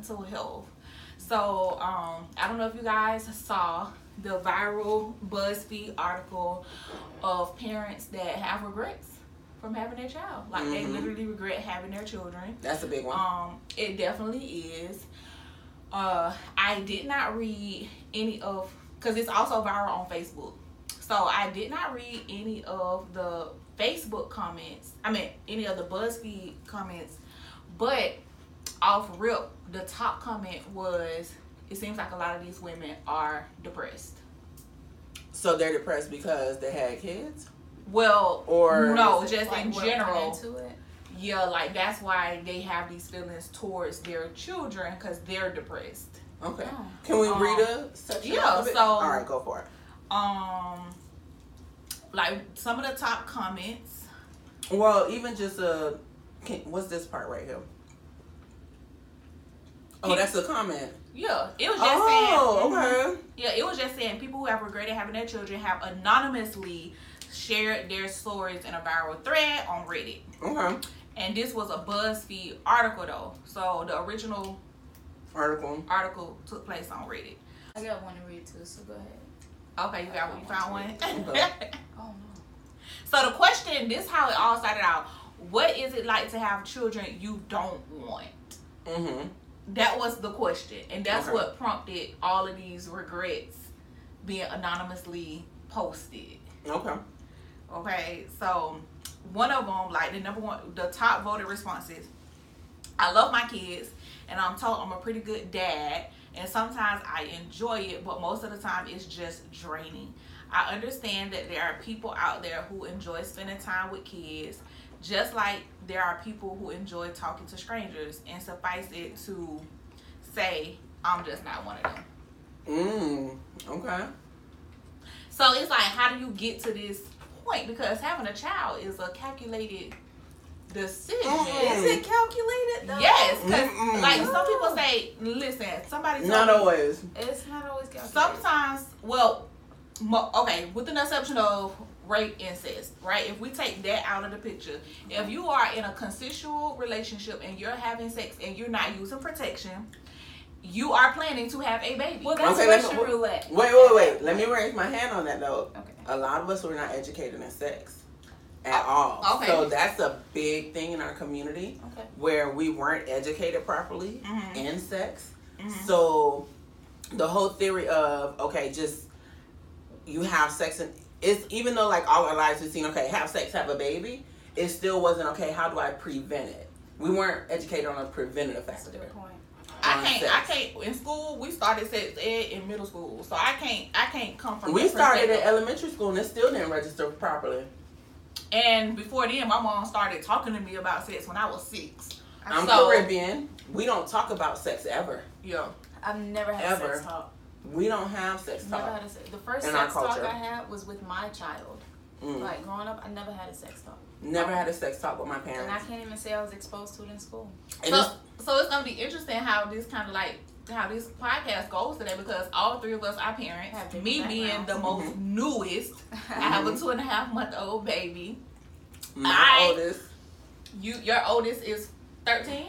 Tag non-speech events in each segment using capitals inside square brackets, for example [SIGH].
mental health. So um, I don't know if you guys saw the viral BuzzFeed article of parents that have regrets from having their child. Like they Mhm. literally regret having their children. That's a big one. Um, it definitely is. Uh, I did not read any of because it's also viral on Facebook. So I did not read any of the Facebook comments. I mean, any of the BuzzFeed comments, but off rip, the top comment was, "It seems like a lot of these women are depressed." so they're depressed because they had kids, Well, or no, just like, in general. into it? Yeah, like that's why they have these feelings towards their children because they're depressed. Okay. Oh. Can we Um, read a section? yeah, so- all right, go for it. Um, like some of the top comments. Well, even just a, can, what's this part right here? Oh, that's a comment. Yeah, it was just Oh, saying. okay. Yeah, it was just saying people who have regretted having their children have anonymously shared their stories in a viral thread on Reddit. Okay. And this was a BuzzFeed article though. So the original Article. article took place on Reddit. I got one to read too, so go ahead. Okay, you got one. You found one. Okay. Oh [LAUGHS] no. so the question, this how it all started out. What is it like to have children you don't want? Mm-hmm. That was the question, and that's Okay. what prompted all of these regrets being anonymously posted. Okay. Okay, so one of them, like the number one, the top voted responses. I love my kids, and I'm told I'm a pretty good dad, and sometimes I enjoy it, but most of the time it's just draining. I understand that there are people out there who enjoy spending time with kids, just like there are people who enjoy talking to strangers, and suffice it to say, I'm just not one of them. Mm. Okay. So it's like, how do you get to this point? Because having a child is a calculated decision. Mm. Is it calculated though? Yes, because like some people say, listen, somebody Not me always. It's not always calculated. sometimes. Well, mo- okay, with the exception of rape, incest, right? If we take that out of the picture, if you are in a consensual relationship and you're having sex and you're not using protection, you are planning to have a baby. Well, that's Okay, let me- roulette. Wait, wait, wait. Let me raise my hand on that though. Okay. A lot of us were not educated in sex at all. Oh, okay. So that's a big thing in our community Okay. where we weren't educated properly Mhm. in sex. Mhm. So the whole theory of okay, just you have sex and it's even though like all our lives we've seen okay, have sex, have a baby, it still wasn't okay. How do I prevent it? We weren't educated on a preventative That's a factor. good point. I can't. sex. I can't. In school, we started sex ed in middle school, so I can't. I can't come from. We started in elementary school and it still didn't register properly. And before then, my mom started talking to me about sex when I was six. I'm So- Caribbean. We don't talk about sex ever. Yeah. I've never had Ever. sex talk. We don't have sex Never talk. had a sex. The first In our sex talk. I had was with my child. Mm. Like growing up, I never had a sex talk, Never had a sex talk with my parents. and I can't even say I was exposed to it in school. And So, it's- so it's gonna be interesting how this kind of like how this podcast goes today because all three of us are parents. Have Me being the backgrounds. most newest, I have a two and a half month old baby. my I- oldest, You, your oldest is thirteen.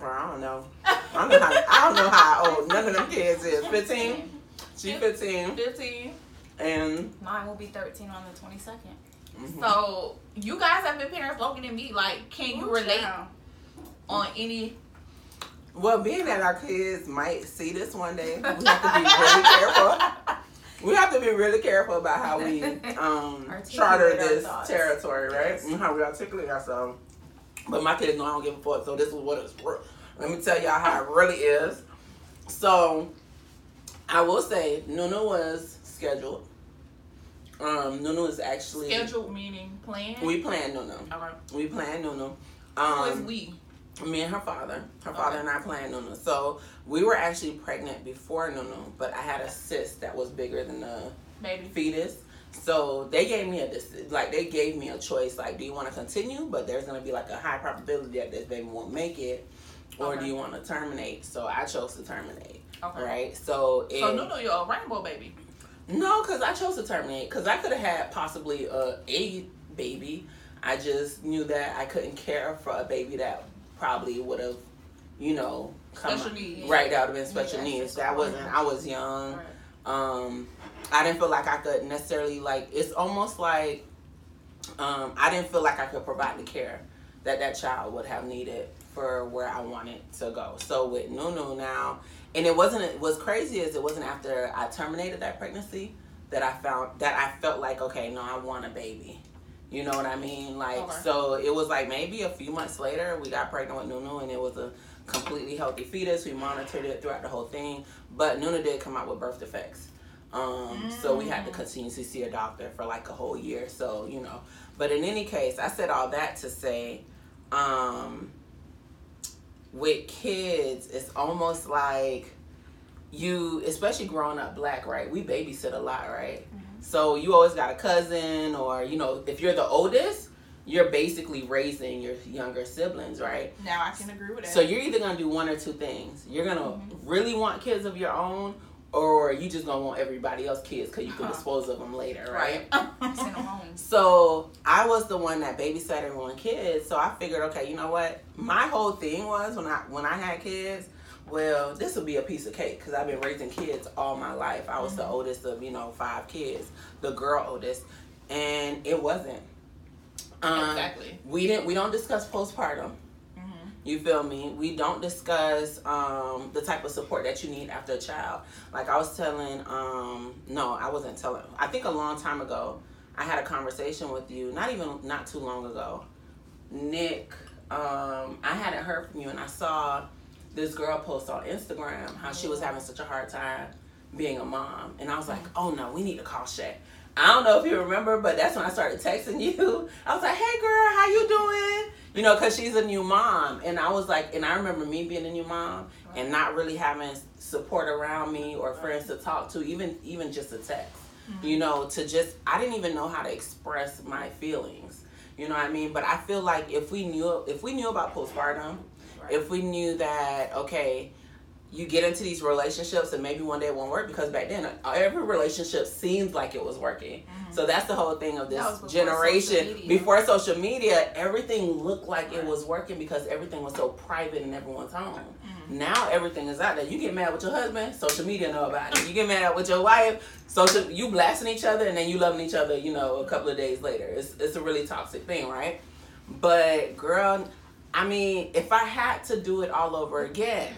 well, I don't know. I don't know how, I don't know how old none of them kids is. [LAUGHS] 15? She 15. Fifteen. And Mine will be 13 on the 22nd. mhm. So you guys have been parents longer than me. Like, can you Ooh, relate child. on any? well, being that our kids might see this one day, we have to be really careful. We have to be really careful about how we [LAUGHS] um, charter this territory, right? Yes. And how we articulate ourselves. But my kids know I don't give a fuck, so this is what it's for. Let me tell y'all how it really is. So, I will say, Nunu was scheduled. Um, Nunu is actually Scheduled meaning plan. we planned Nunu. Okay. We planned Nunu. Who is Um, we? me and her father. Her Okay. father and I planned Nunu. So we were actually pregnant before Nunu, but I had a cyst that was bigger than the Baby. fetus. So they gave me a like they gave me a choice like do you want to continue but there's gonna be like a high probability that this baby won't make it or Okay. do you want to terminate so I chose to terminate Okay. right so it, So Nunu, you're a rainbow baby. no because I chose to terminate because I could have had possibly a a baby I just knew that I couldn't care for a baby that probably would have, you know, come Special needs. right out of been special Yeah, needs. That wasn't. I was young. Right. Um, I didn't feel like I could necessarily like. It's almost like um, I didn't feel like I could provide the care that that child would have needed for where I wanted to go. So with Nunu now, and it wasn't. What's crazy is it wasn't after I terminated that pregnancy that I found that I felt like okay, no, I want a baby. You know what I mean? Like Okay. so, it was like maybe a few months later we got pregnant with Nunu, and it was a completely healthy fetus. We monitored it throughout the whole thing, but Nunu did come out with birth defects. Um, So we had to continuously see a doctor for like a whole year. So you know, but in any case, I said all that to say, um, with kids, it's almost like you, especially growing up black, right? We babysit a lot, right? Mm-hmm. So you always got a cousin, or you know, if you're the oldest, you're basically raising your younger siblings, right? Now I can agree with that. So you're either gonna do one or two things. You're gonna mm-hmm. really want kids of your own, or you just gonna want everybody else kids because you can dispose of them later, right? [LAUGHS] [LAUGHS] Send them home. So I was the one that babysat everyone kids. So I figured, okay, you know what? My whole thing was when I when I had kids. Well, this would be a piece of cake because I've been raising kids all my life. I was the oldest of you know five kids, the girl oldest, and it wasn't. Um, Exactly. We didn't. We don't discuss postpartum. You feel me? We don't discuss um, the type of support that you need after a child. Like I was telling, um, no, I wasn't telling. I think a long time ago, I had a conversation with you. Not even not too long ago, Nick. Um, I hadn't heard from you, and I saw this girl post on Instagram how she was having such a hard time being a mom, and I was like, oh no, we need to call Shay. I don't know if you remember, but that's when I started texting you. [LAUGHS] I was like, "Hey, girl, how you doing?" You know, because she's a new mom, and I was like, and I remember me being a new mom and not really having support around me or friends to talk to, even even just a text. Mm-hmm. You know, to just I didn't even know how to express my feelings. You know what I mean? But I feel like if we knew if we knew about postpartum, if we knew that okay, you get into these relationships and maybe one day it won't work because back then every relationship seems like it was working. So that's the whole thing of this before generation. social. Before social media, everything looked like it was working because everything was so private in everyone's home. Now everything is out there. You get mad with your husband, social media know about it. You get mad with your wife, social you blasting each other and then you loving each other, you know, a couple of days later. It's it's a really toxic thing, right? But girl, I mean, if I had to do it all over again,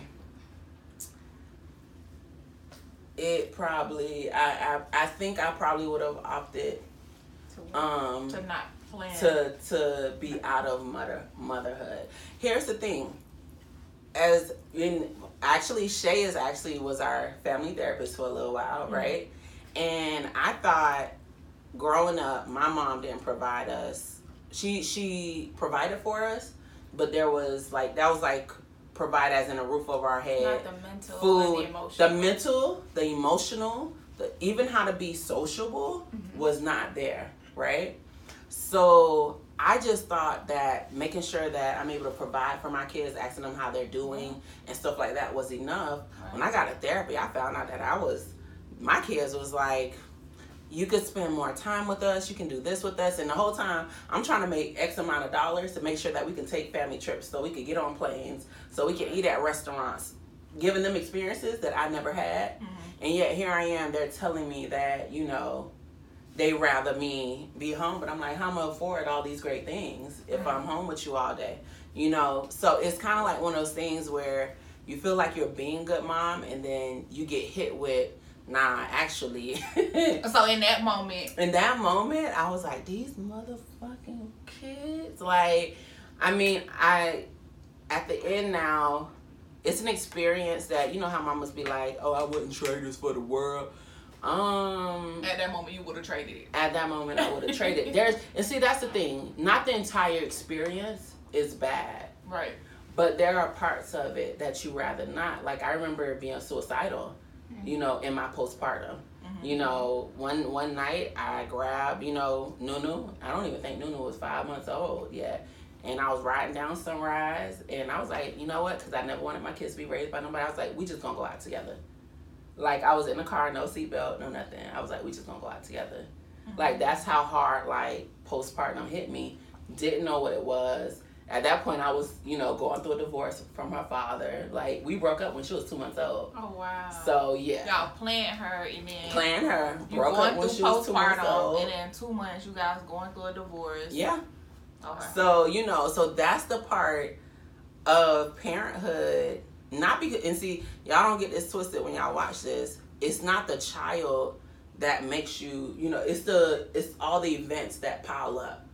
it probably I I, I think I probably would have opted To um to not plan. to to be out of mother motherhood. Here's the thing. As in actually Shay is actually was our family therapist for a little while, right? And I thought growing up my mom didn't provide us she she provided for us, but there was like that was like provide as in a roof over our head Not the mental food, the emotional. the mental, the emotional, the even how to be sociable Mm-hmm. was not there, right? So I just thought that making sure that I'm able to provide for my kids, asking them how they're doing and stuff like that was enough. When I got a therapy, I found out that I was my kids was like you could spend more time with us. You can do this with us. And the whole time, I'm trying to make X amount of dollars to make sure that we can take family trips, so we can get on planes, so we can eat at restaurants, giving them experiences that I never had. Mm-hmm. And yet here I am, they're telling me that, you know, they rather me be home. But I'm like, how am I afford all these great things if I'm mm-hmm. home with you all day? You know, so it's kind of like one of those things where you feel like you're being good mom, and then you get hit with, nah, actually. [LAUGHS] so in that moment, in that moment, I was like, these motherfucking kids. Like, I mean, I, at the end now, it's an experience that, you know how mamas be like, oh, I wouldn't trade this for the world. Um, at that moment, you would have traded it. at that moment, I would have traded. It. There's, and see, that's the thing. Not the entire experience is bad, Right. but there are parts of it that you rather not. Like, I remember being suicidal, Mm-hmm. you know, in my postpartum. Mm-hmm. You know, one one night I grabbed, you know, Nunu. I don't even think Nunu was five months old yet. And I was riding down Sunrise, and I was like, you know what? Because I never wanted my kids to be raised by nobody. I was like, we just gonna go out together. Like I was in the car, no seatbelt, no nothing. I was like, we just gonna go out together. Mm-hmm. Like that's how hard like postpartum hit me. didn't know what it was. At that point, I was, you know, going through a divorce from her father. Like we broke up when she was two months old. Oh wow. So yeah, Y'all playing her and then planned her you broke going up when through she was two months old. and then two months you guys going through a divorce. Yeah. Okay. So you know, so that's the part of parenthood. Not because and see, y'all don't get this twisted when y'all watch this. It's not the child that makes you, you know, it's the it's all the events that pile up.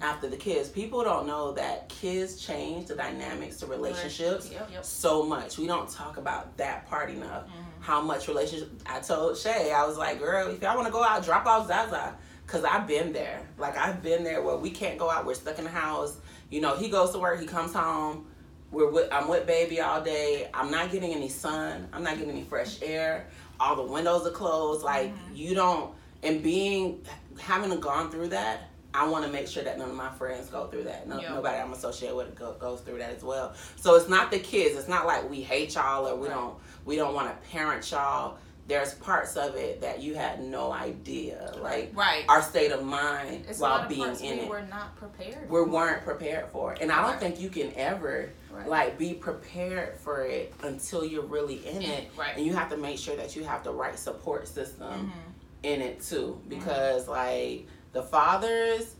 After the kids. People don't know that kids change the dynamics to relationships Yep. Yep. so much. We don't talk about that part enough. Mhm. How much relationship? I told Shay, I was like, girl, if y'all want to go out, drop off Zaza, cause I've been there. Like I've been there where we can't go out. We're stuck in the house. You know, he goes to work, he comes home. We're with, I'm with baby all day. I'm not getting any sun. I'm not getting any fresh air. All the windows are closed. Like you don't. And being having gone through that, I want to make sure that none of my friends go through that. No, Yeah. Nobody I'm associated with go, goes through that as well. So it's not the kids. It's not like we hate y'all or we Right. don't we don't want to parent y'all. There's parts of it that you had no idea, like Right. our state of mind it's while of being in we it. were not prepared. we weren't prepared for it, and I don't Right. think you can ever Right. like be prepared for it until you're really in it, Right. and you have to make sure that you have the right support system Mhm. in it too because like the fathers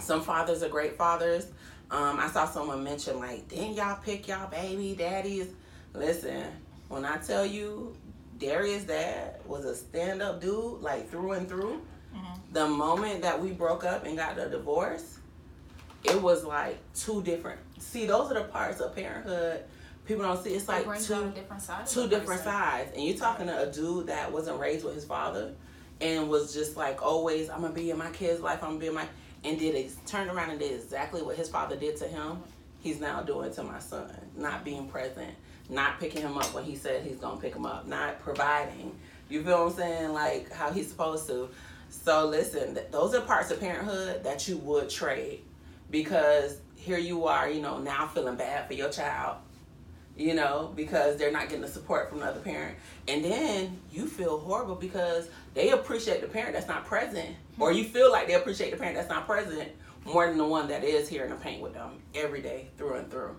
some fathers are great fathers um i saw someone mention like didn't y'all pick y'all baby daddies listen when i tell you darius dad was a stand-up dude like through and through Mhm. the moment that we broke up and got the divorce it was like two different see those are the parts of parenthood people don't see it's like two different sides. two different person. sides and you're talking to a dude that wasn't raised with his father and was just like always i'm gonna be in my kid's life i'm gonna be in my and did ex- turned around and did exactly what his father did to him he's now doing to my son. Not being present not picking him up when he said he's gonna pick him up not providing. You feel what i'm saying? Like how he's supposed to. So listen th- those are parts of parenthood that you would trade because here you are you know now feeling bad for your child you know, because they're not getting the support from the other parent. And then you feel horrible because they appreciate the parent that's not present, or you feel like they appreciate the parent that's not present more than the one that is here in the paint with them every day through and through.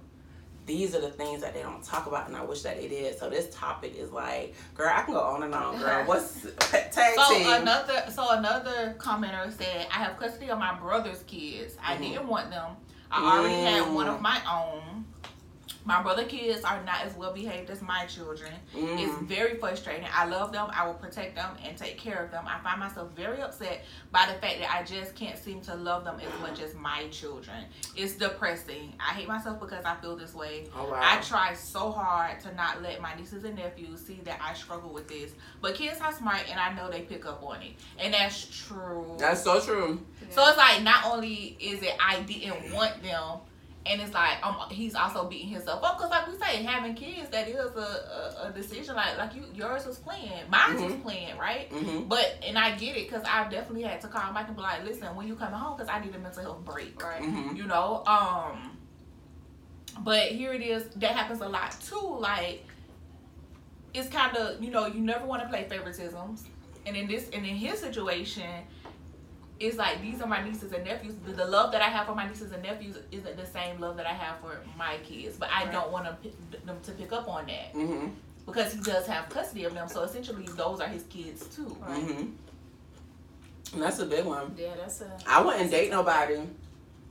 These are the things that they don't talk about, and I wish that they did. So this topic is like, girl, I can go on and on, girl. [LAUGHS] What's [LAUGHS] tag So team? another so another commenter said, I have custody of my brother's kids. I Mhm. didn't want them. I already had one Mm. of my own. My brother kids are not as well behaved as my children. It's Mm. very frustrating. I love them. I will protect them and take care of them. I find myself very upset by the fact that I just can't seem to love them as much as my children. It's depressing. I hate myself because I feel this way. Oh, wow. I try so hard to not let my nieces and nephews see that I struggle with this. But kids are smart and I know they pick up on it. And that's true. That's so true. So it's like not only is it I didn't want them, and it's like um, he's also beating himself up because like we say having kids that is a, a, a decision like like you yours was planned, mine was Mhm. planned, right? hmm But and I get it because I definitely had to call Mike and be like, listen, when you coming home because I need a mental health break, Right. hmm you know. Um, but here it is. That happens a lot too. Like it's kind of you know you never want to play favoritisms, and in this and in his situation, it's like these are my nieces and nephews. The, the love that I have for my nieces and nephews isn't the same love that I have for my kids. But I Right. don't want to pick, them to pick up on that hmm because he does have custody of them. So essentially, those are his kids too. Right. hmm And that's a big one. Yeah, that's a. I wouldn't date nobody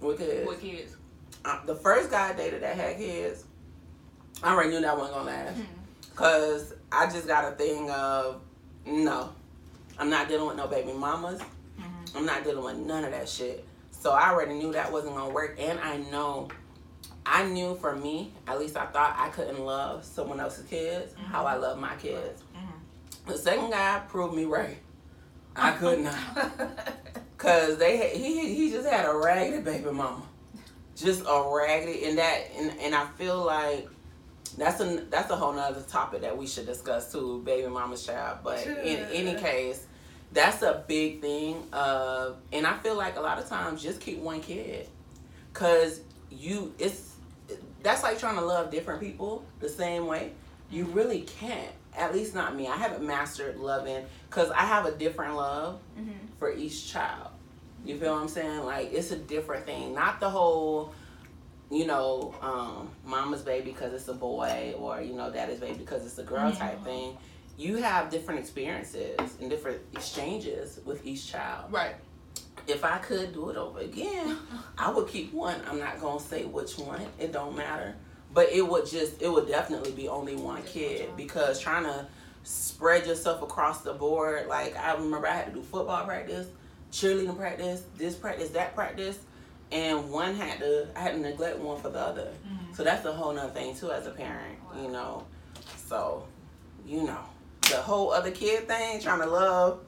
with kids. With kids. Uh, the first guy I dated that had kids, I already knew that wasn't gonna last. Mhm. Cause I just got a thing of no, I'm not dealing with no baby mamas. I'm not dealing with none of that shit. So I already knew that wasn't gonna work, and I know, I knew for me, at least I thought I couldn't love someone else's kids how I love my kids. Mhm. The second guy proved me right. I could not. [LAUGHS] Cause they had- he he just had a raggedy baby mama, just a raggedy, and that and, and I feel like that's a that's a whole nother topic that we should discuss too, baby mama's child. But in any case, that's a big thing. Of and I feel like a lot of times just keep one kid, cause you it's that's like trying to love different people the same way. You really can't. At least not me. I haven't mastered loving because I have a different love Mhm. for each child. You feel what I'm saying? Like it's a different thing, not the whole, you know, um, mama's baby because it's a boy or you know daddy's baby because it's a girl type thing. You have different experiences and different exchanges with each child. Right. If I could do it over again, [LAUGHS] I would keep one. I'm not gonna say which one. It don't matter. But it would just it would definitely be only one kid because trying to spread yourself across the board. Like I remember I had to do football practice, cheerleading practice, this practice, that practice, and one had to I had to neglect one for the other. So that's a whole nother thing too as a parent, you know. So, you know, the whole other kid thing, trying to love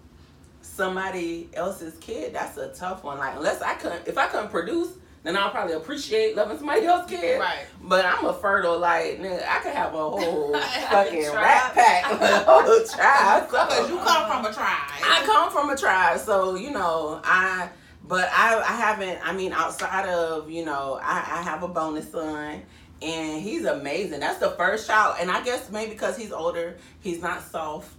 somebody else's kid, that's a tough one. Like unless I couldn't if I couldn't produce, then I'll probably appreciate loving somebody else's kid. Right. But I'm a fertile, like nigga, I could have a whole [LAUGHS] fucking rat pack, a whole [LAUGHS] tribe. Because you come from a tribe. I come from a tribe, so you know I. But I, I haven't. I mean, outside of you know, I, I have a bonus son, and he's amazing. That's the first child, and I guess maybe because he's older, he's not soft.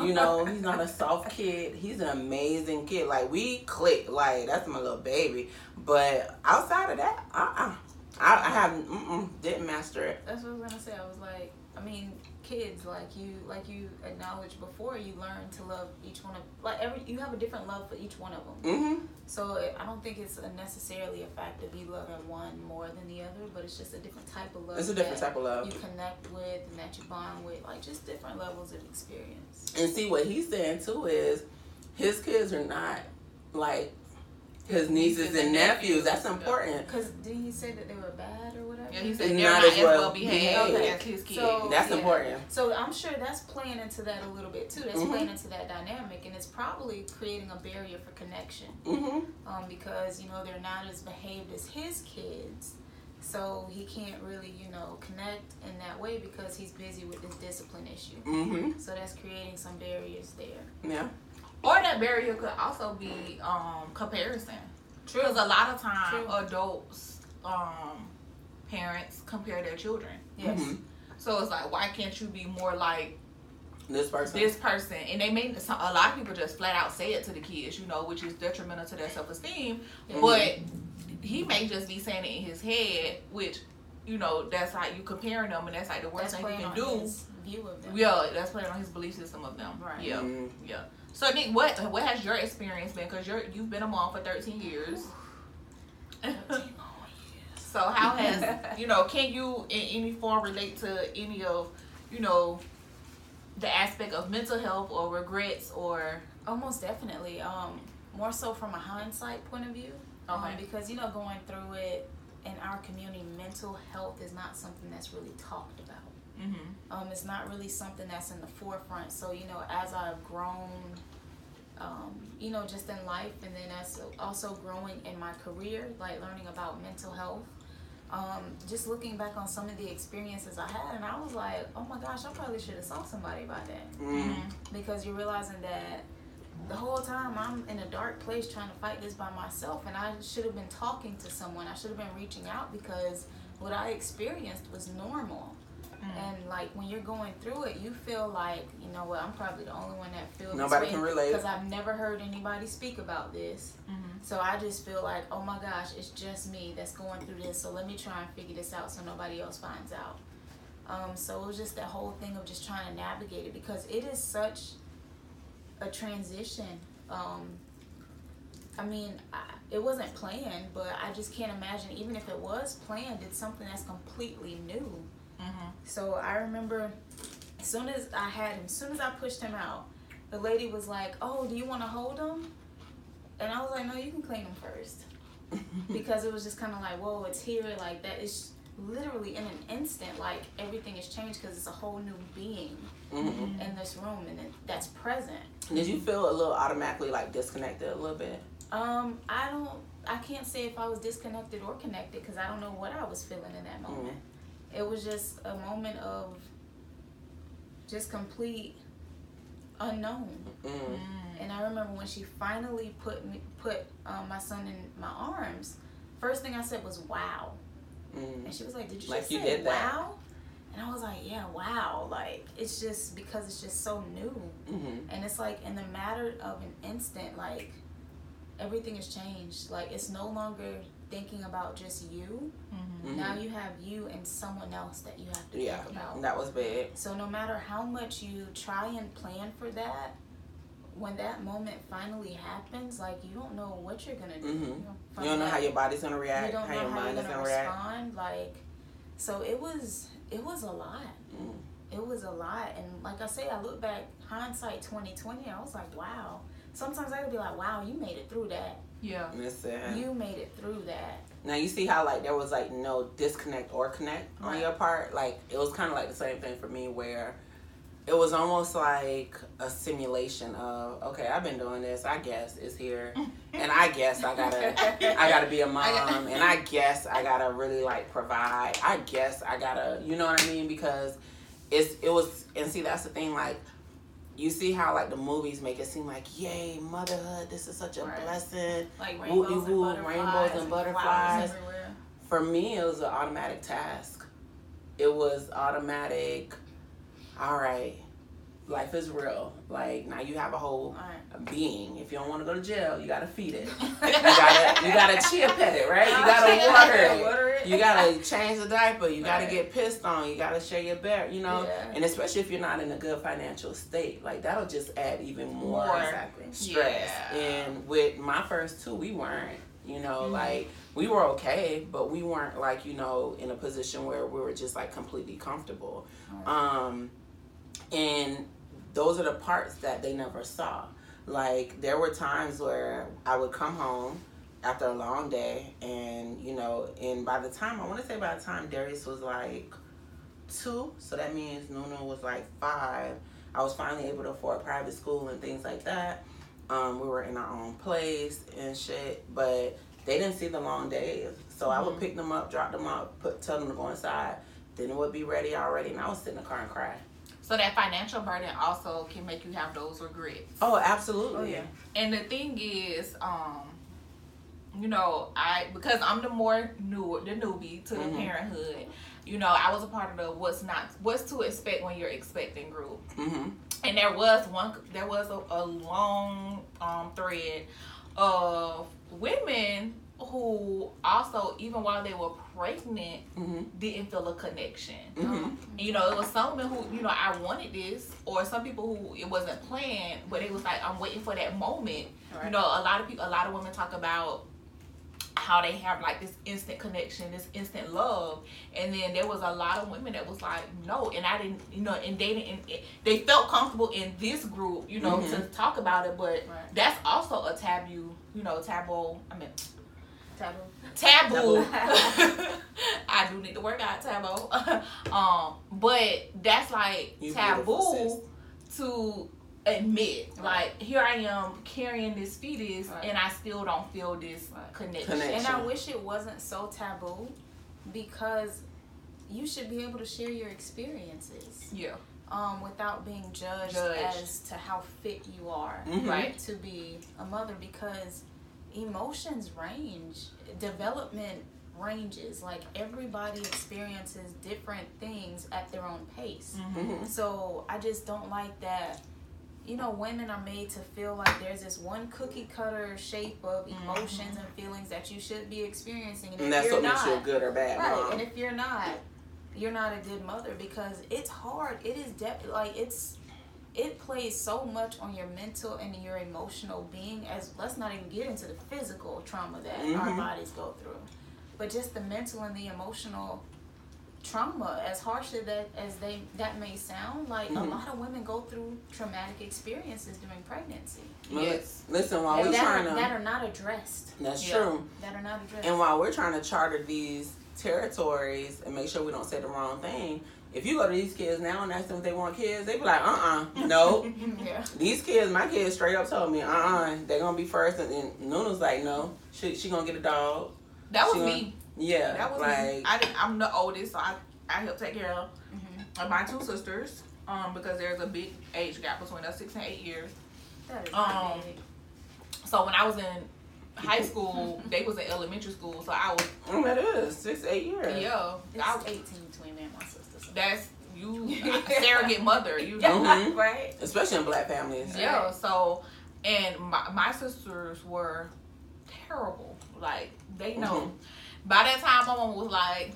You know, [LAUGHS] he's not a soft kid. He's an amazing kid. Like we click. Like that's my little baby. But outside of that, uh, uh I, I haven't. Didn't master it. That's what I was gonna say. I was like, I mean, kids, like you, like you acknowledged before, you learn to love each one of, like every, you have a different love for each one of them. Mm-hmm. So I don't think it's a necessarily a fact to be loving one more than the other, but it's just a different type of love. It's a different type of love. You connect with and that you bond with, like just different levels of experience. And see what he's saying too is his kids are not like his nieces and nephews. That's important. Cause didn't he say that they were bad or? Yeah, he said And they're not not, as as well well behaved behaved. as his kids. So- That's Yeah. important. So I'm sure that's playing into that a little bit too. That's Mhm. playing into that dynamic, and it's probably creating a barrier for connection. Mm-hmm. Um, because you know they're not as behaved as his kids, so he can't really you know connect in that way because he's busy with this discipline issue. Mm-hmm. So that's creating some barriers there. Yeah. Or that barrier could also be um, comparison. Because a lot of time True. adults, um, parents compare their children. Yes. Mhm. So it's like, why can't you be more like This person. this person? And they may, some, a lot of people just flat out say it to the kids, you know, which is detrimental to their self esteem. Yeah. But he may just be saying it in his head, which, you know, that's like you comparing them, and that's like the worst That's thing you can do. his view of them. Yeah, that's playing on his belief system of them. Right. Yeah. Mhm. Yeah. So Nick, what what has your experience been? Because you're you've been a mom for 13 years. [LAUGHS] so how has you know? Can you in any form relate to any of you know the aspect of mental health or regrets or Almost definitely. Um, more so from a hindsight point of view. Um, Okay. because you know, going through it in our community, mental health is not something that's really talked about. mm-hmm. Um, it's not really something that's in the forefront. So you know, as I've grown, um, you know, just in life, and then as also growing in my career, like learning about mental health. Um, just looking back on some of the experiences I had, and I was like, oh my gosh, I probably should have saw somebody about that Mm-hmm. because you're realizing that the whole time I'm in a dark place trying to fight this by myself, and I should have been talking to someone. I should have been reaching out because what I experienced was normal. And like when you're going through it, you feel like you know what? I'm probably the only one that feels Nobody this can way relate. because I've never heard anybody speak about this. Mm-hmm. So I just feel like, oh my gosh, it's just me that's going through this. So let me try and figure this out so nobody else finds out. Um, so it was just that whole thing of just trying to navigate it because it is such a transition. Um, I mean, I, it wasn't planned, but I just can't imagine, even if it was planned, it's something that's completely new. Mm-hmm. So I remember as soon as I had him, as soon as I pushed him out, the lady was like, "Oh, do you want to hold him?" And I was like, "No, you can clean him first. [LAUGHS] because it was just kind of like, "Whoa, it's here!" Like that is literally in an instant, like everything has changed because it's a whole new being Mm-hmm. in this room, and it, that's present. Did you feel a little automatically like disconnected a little bit? Um, I don't, I can't say if I was disconnected or connected because I don't know what I was feeling in that moment. It was just a moment of just complete unknown. Mm. And I remember when she finally put me put um, my son in my arms. First thing I said was "Wow," Mm. and she was like, "Did you Like just you say wow?" And I was like, "Yeah, wow!" Like it's just because it's just so new, Mm-hmm. and it's like in the matter of an instant, like everything has changed. Like it's no longer thinking about just you. Mhm. Mhm. Now you have you and someone else that you have to Yeah, think about. that was big. So no matter how much you try and plan for that, when that moment finally happens, like you don't know what you're gonna do. Mhm. You know, from You don't know how your body's gonna react. you don't how know your how you're gonna gonna react. respond. Like, so it was it was a lot. Mm. It was a lot, and like I say, I look back hindsight twenty twenty. I was like, wow. Sometimes I would be like, wow, you made it through that. Yeah. Listen. You made it through that. Now you see how like there was like no disconnect or connect on Right. your part. Like it was kind of like the same thing for me where it was almost like a simulation of okay, I've been doing this. I guess it's here, [LAUGHS] and I guess I gotta I gotta be a mom, I got- and I guess I gotta really like provide. I guess I gotta, you know what I mean? Because it's it was and see that's the thing like. You see how like the movies make it seem like, yay, motherhood! This is such a Right. blessing. Like rainbows woo, and butterflies. rainbows and and butterflies. For me, it was an automatic task. It was automatic. All right, life is real. Like now, you have a whole Being. If you don't want to go to jail, you gotta feed it. [LAUGHS] You gotta, you gotta chia pet it, right? You gotta water it. Water it. You gotta change the diaper. You gotta Right. get pissed on. You gotta share your bed. You know, Yeah. and especially if you're not in a good financial state, like that'll just add even more, More. exactly stress. Yeah. And with my first two, we weren't. You know, Mhm. like we were okay, but we weren't like you know in a position where we were just like completely comfortable. Um, and those are the parts that they never saw. Like there were times where I would come home after a long day, and you know, and by the time I want to say by the time Darius was like two, so that means Nunu was like five. I was finally able to afford private school and things like that. Um, we were in our own place and shit, but they didn't see the long days. So I would Mhm. pick them up, drop them up, put tell them to go inside. Then it would be ready already, and I would sit in the car and cry. So that financial burden also can make you have those regrets. Oh, absolutely. Oh, yeah. And the thing is, um, you know, I because I'm the more new the newbie to the Mhm. parenthood. You know, I was a part of the what's not what's to expect when you're expecting group. Mm-hmm. and there was one there was a, a long um thread of women who also even while they were pregnant Mm-hmm. didn't feel a connection Mm-hmm. you know it was some women who you know i wanted this or some people who it wasn't planned but it was like i'm waiting for that moment you know a lot of people a lot of women talk about how they have like this instant connection, this instant love, and then there was a lot of women that was like, no, and I didn't, you know, and they didn't, they felt comfortable in this group, you know, to Mhm. talk about it, but Right. that's also a taboo, you know, taboo. I mean, Taboo. taboo. Taboo. [LAUGHS] I do need to work out taboo. [LAUGHS] um, but that's like You taboo to admit. Like here I am carrying this fetus, Right. and I still don't feel this Right. connection. Connection. And I wish it wasn't so taboo because you should be able to share your experiences Yeah. um, without being judged, Judged. as to how fit you are Mhm. Right. to be a mother because emotions range, development ranges. Like everybody experiences different things at their own pace. Mm-hmm. So I just don't like that. You know, women are made to feel like there's this one cookie cutter shape of emotions and feelings that you should be experiencing, and, And that's what not, makes you good or bad right? mom. And if you're not, you're not a good mother because it's hard. It is de- like it's it plays so much on your mental and your emotional being. As let's not even get into the physical trauma that our Mhm. bodies go through, but just the mental and the emotional trauma as harsh as that as they that may sound like a Mhm. lot of women go through traumatic experiences during pregnancy Well, Yes. Listen, while and we're that, trying are, to, that are not addressed that's Yeah. true. that are not addressed And while we're trying to charter these territories and make sure we don't say the wrong thing, if you go to these kids now and ask them if they want kids, they be like, uh uh no. [LAUGHS] yeah these kids, my kids straight up told me, uh uh they are gonna be first. And, and Nunu's like, no, she, she gonna get a dog. That was She me. Yeah. That was like, me. I didn't, I'm the oldest, so I, I help take care of Mhm. my two sisters. Um, because there's a big age gap between us, six and eight years. that is Um, big. So when I was in high [LAUGHS] school, they was in elementary school. So I was mm, that is six, eight years. yeah. It's I, 18 between me and my sister. So. that's you [LAUGHS] surrogate mother. You know. Mhm. right? [LAUGHS] Especially in black families. Yeah. So and my, my sisters were terrible. Like they know. Mhm. By that time, my mom was like,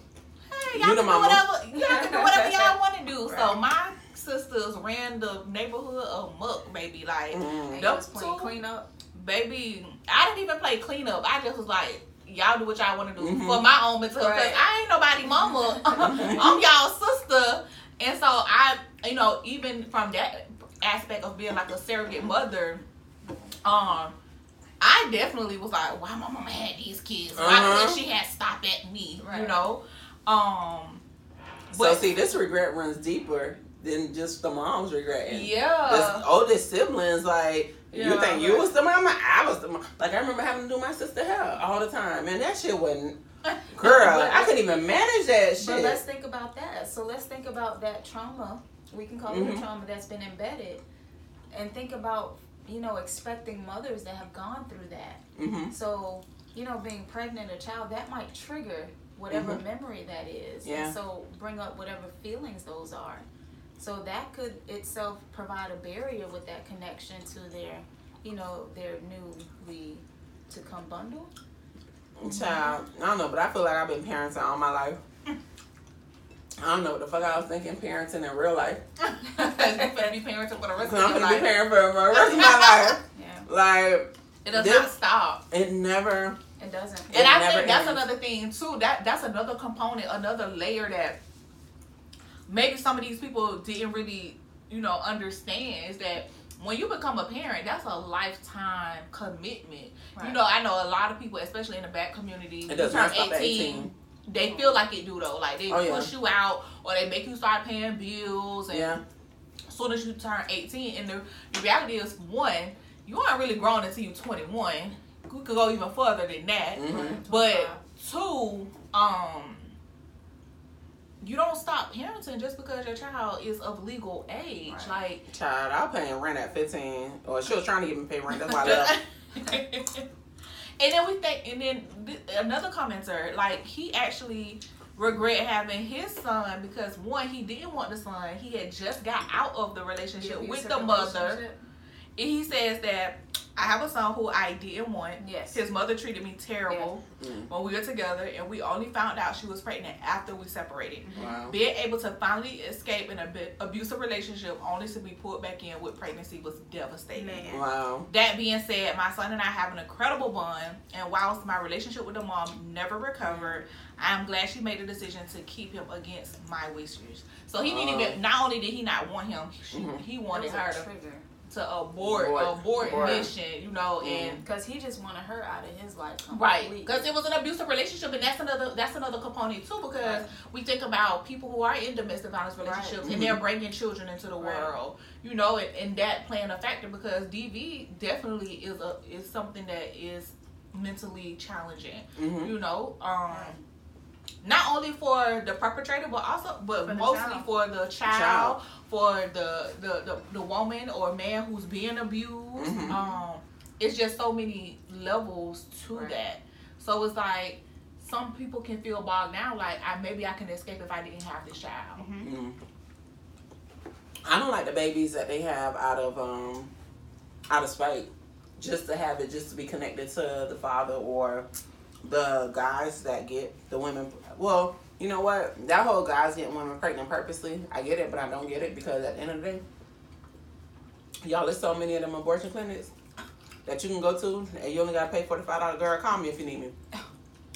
"Hey, y'all You can do whatever y'all can do whatever [LAUGHS] y'all want to do." So my sisters ran the neighborhood amok, baby. Like, Mm. And Them you was playing two- cleanup. baby, I didn't even play cleanup. I just was like. Y'all do what y'all want to do Mhm. for my own mental health. 'cause Right. I ain't nobody mama. [LAUGHS] [LAUGHS] I'm y'all sister. And so I, you know, even from that aspect of being like a surrogate mother, um, I definitely was like, why my mama had these kids? Why Uh-huh. couldn't she had stopped at me? You know? Um So see, this regret runs deeper than just the mom's regretting. yeah. The oldest siblings, like you Yeah, think you was the mama, I was the mom. Like I remember having to do my sister hair all the time, and that shit wasn't. [LAUGHS] Girl, I couldn't even manage that shit. But let's think about that. So let's think about that trauma. We can call it Mhm. a trauma that's been embedded, and think about you know expecting mothers that have gone through that. hmm So you know, being pregnant a child that might trigger whatever Mhm. memory that is, Yeah. and so bring up whatever feelings those are. So that could itself provide a barrier with that connection to their, you know, their newly to come bundle. Child, I don't know, but I feel like I've been parenting all my life. I don't know what the fuck I was thinking parenting in real life. [LAUGHS] you be parenting for the rest I'm of your gonna be parenting for the rest of my [LAUGHS] life. Yeah, Like It does This- not stop. it never. it doesn't. It And I think that's ends. another thing too. That that's another component, another layer that maybe some of these people didn't really, you know, understand is that when you become a parent, that's a lifetime commitment. You know, I know a lot of people, especially in the black community, It does you turn stop at 18. They feel like it do though. Like they Oh, yeah. push you out or they make you start paying bills and Yeah. as soon as you turn 18 and the, the reality is one you aren't really grown until you're 21 we could go even further than that hmm but two um you don't stop parenting just because your child is of legal age Right. Child, I was paying rent at 15. Or she was trying to get me pay rent. That's why I left. [LAUGHS] and then we think and then th- another commenter like he actually regret having his son because one he didn't want the son he had just got out of the relationship with Abusive the mother? And he says that I have a son who I didn't want. Yes. His mother treated me terrible Mm. when we were together, and we only found out she was pregnant after we separated. Wow. Being able to finally escape an ab- abusive relationship only to be pulled back in with pregnancy was devastating. Man. Wow. That being said, my son and I have an incredible bond, and whilst my relationship with the mom never recovered, I'm glad she made the decision to keep him against my wishes. So he didn't even. Not only did he not want him, she, Mhm. he wanted her to trigger. To abort Abort. abort, Abort. mission, you know, Mm. and Because he just wanted her out of his life. right because it was an abusive relationship, and that's another that's another component too because Right. we think about people who are in domestic violence relationships Right. and they're bringing children into the Right. world, you know, and, and that playing a factor because DV definitely is a is something that is mentally challenging, hmm you know, um. Not only for the perpetrator, but also, but For mostly child. for the child, Child. for the, the the the woman or man who's being abused. Mhm. Um, it's just so many levels to Right. that. So it's like some people can feel bogged down. Like I maybe I can escape if I didn't have this child. mm-hmm I don't like the babies that they have out of um out of spite, just to have it, just to be connected to the father or the guys that get the women. Well, you know what? That whole guys getting women pregnant purposely. I get it, but I don't get it because at the end of the day, y'all, there's so many of them abortion clinics that you can go to, and you only gotta pay forty five dollars. Girl, call me if you need me.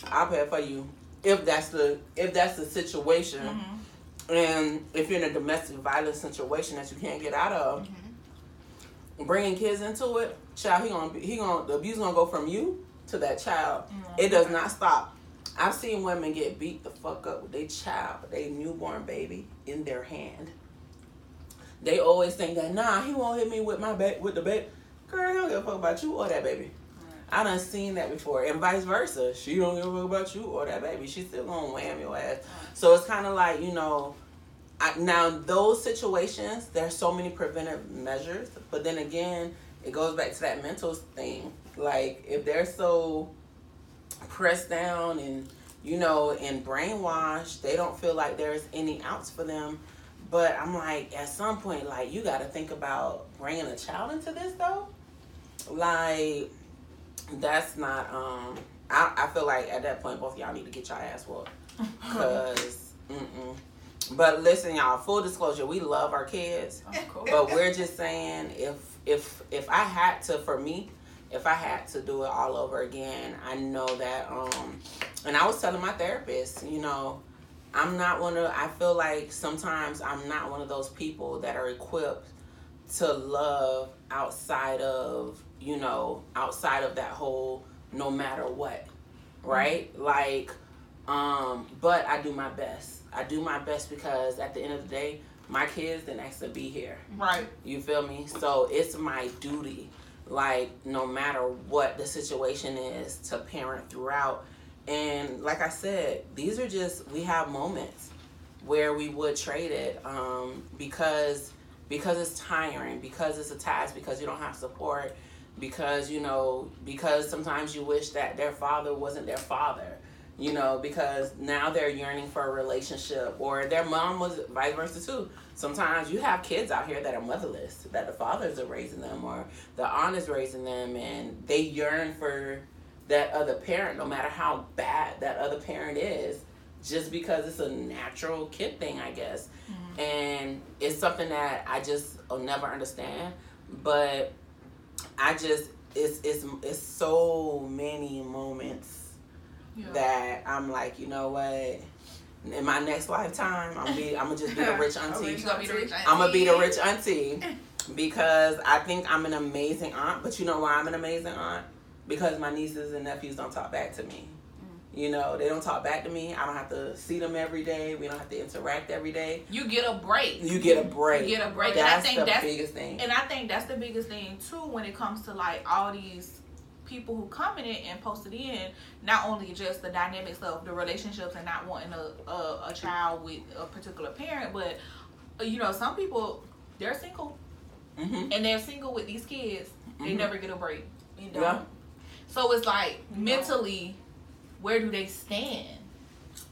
I'll pay it for you if that's the if that's the situation. Mm-hmm. And if you're in a domestic violence situation that you can't get out of, bringing kids into it, child, he gonna be, he gonna the abuse gonna go from you to that child. It does not stop. I've seen women get beat the fuck up with their child, their newborn baby in their hand. They always think that nah, he won't hit me with my ba- with the baby. Girl, he don't give a fuck about you or that baby. I done seen that before, and vice versa. She don't give a fuck about you or that baby. She still gonna wham your ass. So it's kind of like you know, I, now those situations. There's so many preventive measures, but then again, it goes back to that mental thing. Like if they're so pressed down and you know and brainwashed, they don't feel like there's any outs for them. But I'm like, at some point, like you got to think about bringing a child into this though. Like that's not. Um, I I feel like at that point both y'all need to get your ass whooped. [LAUGHS] Cause, mm-mm. But listen, y'all. Full disclosure, we love our kids, but we're just saying if if if I had to, for me, if I had to do it all over again, I know that. Um, and I was telling my therapist, you know, I'm not one of. I feel like sometimes I'm not one of those people that are equipped to love outside of you know outside of that whole no matter what right like um but i do my best i do my best because at the end of the day my kids didn't ask to be here Right. you feel me so it's my duty like no matter what the situation is to parent throughout. And like i said these are just we have moments where we would trade it um because because it's tiring because it's a task because you don't have support because you know because sometimes you wish that their father wasn't their father you know because now they're yearning for a relationship or their mom was vice versa too. Sometimes you have kids out here that are motherless that the fathers are raising them or the aunt is raising them and they yearn for that other parent no matter how bad that other parent is just because it's a natural kid thing i guess. Mm-hmm. And it's something that i just will never understand but i just it's it's it's so many moments Yeah. that i'm like you know what in my next lifetime i'm be i'm gonna just be [LAUGHS] a rich auntie You gonna be the rich I'm gonna be the rich auntie because I think I'm an amazing aunt. But you know why I'm an amazing aunt? Because my nieces and nephews don't talk back to me. Mm. You know, they don't talk back to me. I don't have to see them every day. We don't have to interact every day. You get a break. You get a break. You get a break. And I That's think the that's biggest thing. And I think that's the biggest thing too when it comes to like all these people who come in it and posted in not only just the dynamics of the relationships and not wanting a a, a child with a particular parent, but uh, you know some people they're single hmm and they're single with these kids. They Mhm. never get a break. You don't. Yeah. So it's like You mentally, where do they stand?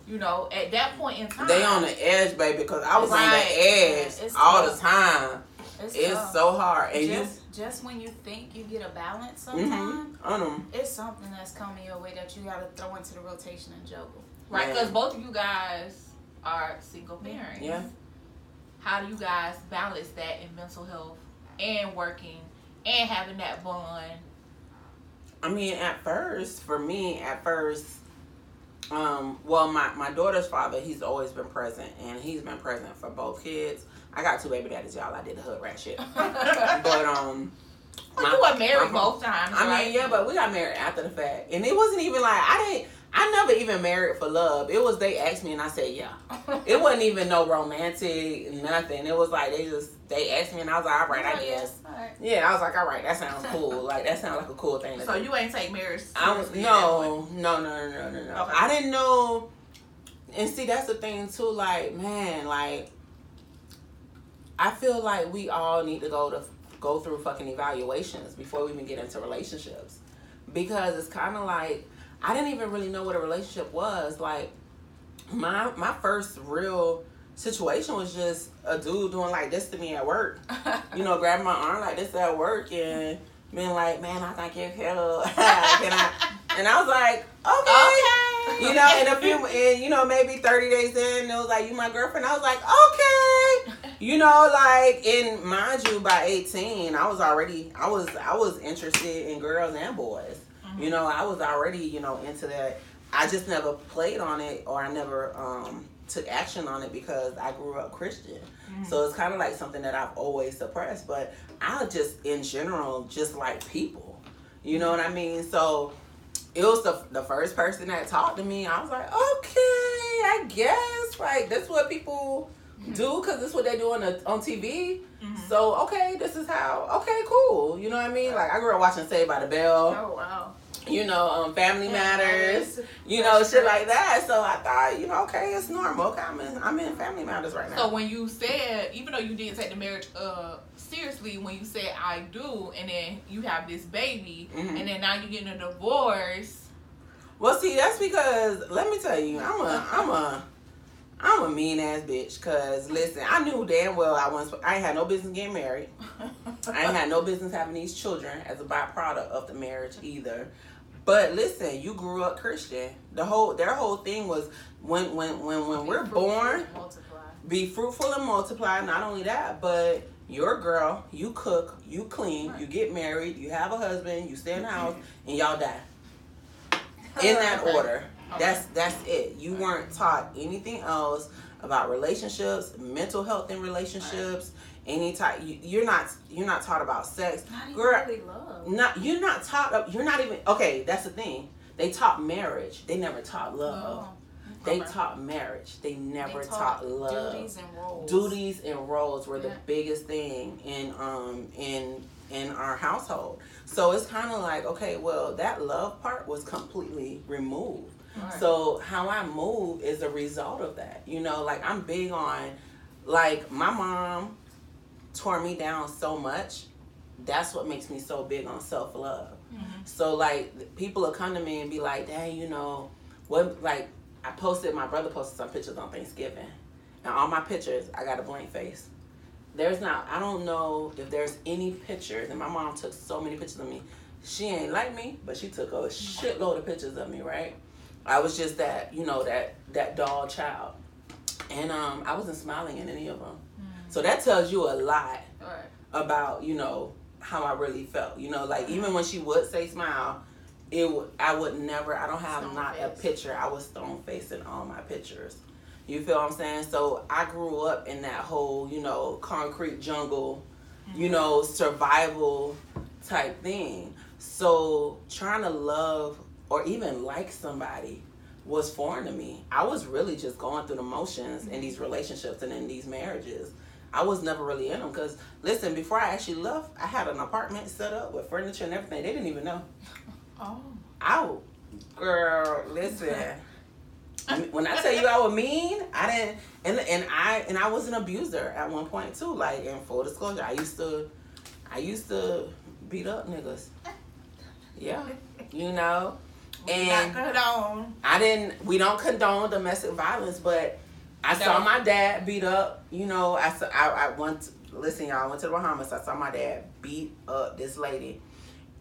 You know, at that point in time, They on the edge, baby, because I was on the edge it's all tough. the time. It's, It's so hard. And just just when you think you get a balance, you, sometimes hmm it's something that's coming your way that you gotta throw into the rotation and juggle. right? Yeah. Because both of you guys are single parents. Yeah. How do you guys balance that in mental health and working and having that bond? I mean, at first, for me, at first, um, well, my, my daughter's father, he's always been present, and he's been present for both kids. I got two baby daddies, y'all. I did the hood rat shit. [LAUGHS] But, um, Well, my- you were married my- both times, I right? mean, yeah, but we got married after the fact. And it wasn't even like, I didn't, I never even married for love. It was they asked me, and I said, yeah. [LAUGHS] It wasn't even no romantic, nothing. It was like, they just, they asked me, and I was like, all right, I Oh, yeah, guess. alright. Yeah, I was like, all right, that sounds cool. Like, that sounds like a cool thing to So do. you ain't take marriage I was at no, no, no, no, no, no. Okay. I didn't know. And see, that's the thing too. Like, man, like, I feel like we all need to go to go through fucking evaluations before we even get into relationships, because it's kind of like I didn't even really know what a relationship was. Like, my my first real situation was just a dude doing like this to me at work [LAUGHS] you know, grabbing my arm like this at work and being like, man, I think you're cute. [LAUGHS] Can I? [LAUGHS] And I was like, okay. Okay. You know, in a few, and you know, maybe 30 days in, it was like, you my girlfriend. I was like, okay. You know, like, in mind you, by 18, I was already, I was, I was interested in girls and boys. You know, I was already, you know, into that. I just never played on it or I never um, took action on it because I grew up Christian. So it's kind of like something that I've always suppressed. But I just, in general, just like people. You know what I mean? So it was the, the first person that talked to me. I was like, okay, I guess. Like, that's what people do because this is what they do on, the, on TV. Mhm. So, okay, this is how. Okay, cool. You know what I mean? Like, I grew up watching Saved by the Bell Oh wow. you know, um, Family Matters, Yes. you know, shit like that. So I thought, you know, okay, it's normal. Okay, I'm in, I'm in Family Matters right now. So when you said, even though you didn't take the marriage uh seriously, when you said I do, and then you have this baby, Mhm. and then now you're getting a divorce. Well, see, that's because let me tell you, I'm a, I'm a, I'm a mean ass bitch. Cause listen, I knew damn well I was, I ain't had no business getting married. I ain't had no business having these children as a byproduct of the marriage either. But listen, you grew up Christian. The whole their whole thing was when when when when we're born, be fruitful and multiply. Not only that, but you're a girl, you cook, you clean, you get married, you have a husband, you stay in the house, and y'all die. In that order. That's that's it. You weren't taught anything else about relationships, mental health in relationships, any type. You, you're not you're not taught about sex. Not even Girl, really love. not you're not taught. You're not even okay. That's the thing. They taught marriage. They never taught love. They Okay. taught marriage. They never They taught, love. Duties and roles. Duties and roles were the biggest thing in um in in our household. So it's kind of like okay, well that love part was completely removed. Right. So how I move is a result of that. You know, like I'm big on like my mom tore me down so much. That's what makes me so big on self love. Mm-hmm. So like people will come to me and be like, "Dang, you know, what?" Like I posted, my brother posted some pictures on Thanksgiving, and all my pictures, I got a blank face. There's not. I don't know if there's any pictures, and my mom took so many pictures of me. She ain't like me, but she took a shitload of pictures of me. Right? I was just that, you know, that that doll child, and um, I wasn't smiling in any of them. Mm. So that tells you a lot Right. about you know how I really felt. You know, like even mm. when she would say smile, it would I would never. I don't have Stone not a picture. I was stone faced in all my pictures. You feel what I'm saying? So I grew up in that whole you know concrete jungle, you mm. know survival type thing. So trying to love or even like somebody was foreign to me. I was really just going through the motions in these relationships and in these marriages. I was never really in them because listen, before I actually left, I had an apartment set up with furniture and everything. They didn't even know. [LAUGHS] Oh. I, girl, listen. [LAUGHS] when I tell you I was mean, I didn't, and and I and I was an abuser at one point too. Like in full disclosure, I used to, I used to beat up niggas. [LAUGHS] Yeah, you know, and Not condone. I didn't. We don't condone domestic violence, but I saw my dad beat up. You know, I saw. I, I went. Listen, y'all. I went to the Bahamas. I saw my dad beat up this lady,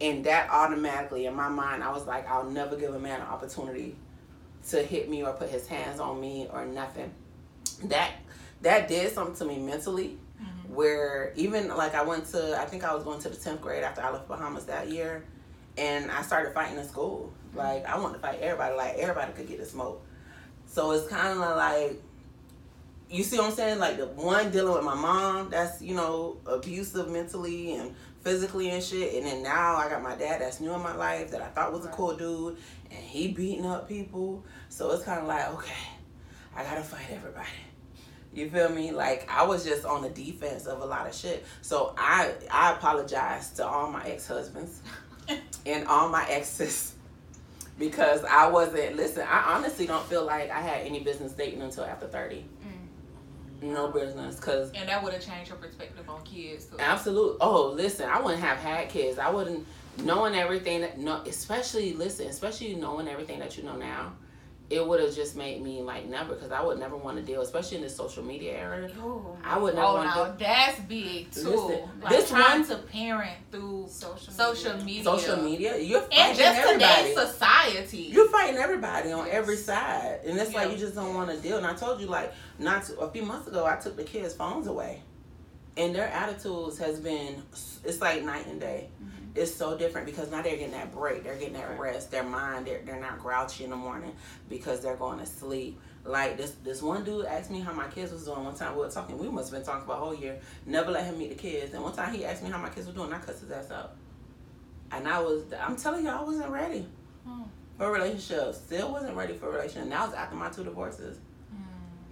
and that automatically in my mind, I was like, I'll never give a man an opportunity to hit me or put his hands on me or nothing. That that did something to me mentally. Mm-hmm. Where even like I went to, I think I was going to the tenth grade after I left Bahamas that year, and I started fighting in school. Like I want to fight everybody. Like everybody could get the smoke. So it's kind of like, you see what I'm saying? Like the one dealing with my mom, that's you know abusive mentally and physically and shit. And then now I got my dad that's new in my life that I thought was a cool dude, and he beating up people. So it's kind of like okay, I gotta fight everybody. You feel me? Like I was just on the defense of a lot of shit. So I I apologize to all my ex husbands [LAUGHS] and all my exes because I wasn't. Listen, I honestly don't feel like I had any business dating until after thirty. Mm. No business, cause And that would have changed your perspective on kids too. Absolutely. Oh, listen, I wouldn't have had kids. I wouldn't knowing everything that no, especially listen, especially knowing everything that you know now. It would have just made me like never, because I would never want to deal, especially in this social media era. Oh, I would never Oh want no, to. that's big too. Listen, like this trying one- to parent through social social media. media. Social media, you're fighting And just everybody. today's society. You're fighting everybody on Yes. every side, and it's like Yeah. you just don't want to deal. And I told you, like, not too, a few months ago, I took the kids' phones away, and their attitudes has been it's like night and day. It's so different because now they're getting that break, they're getting that Right. rest. Their mind, they're they're not grouchy in the morning because they're going to sleep. Like this this one dude asked me how my kids was doing one time. We were talking. We must have been talking for a whole year. Never let him meet the kids. And one time he asked me how my kids were doing. I cussed his ass out. And I was, I'm telling you, I wasn't ready Hmm. for a relationship. Still wasn't ready for a relationship. And that was after my two divorces.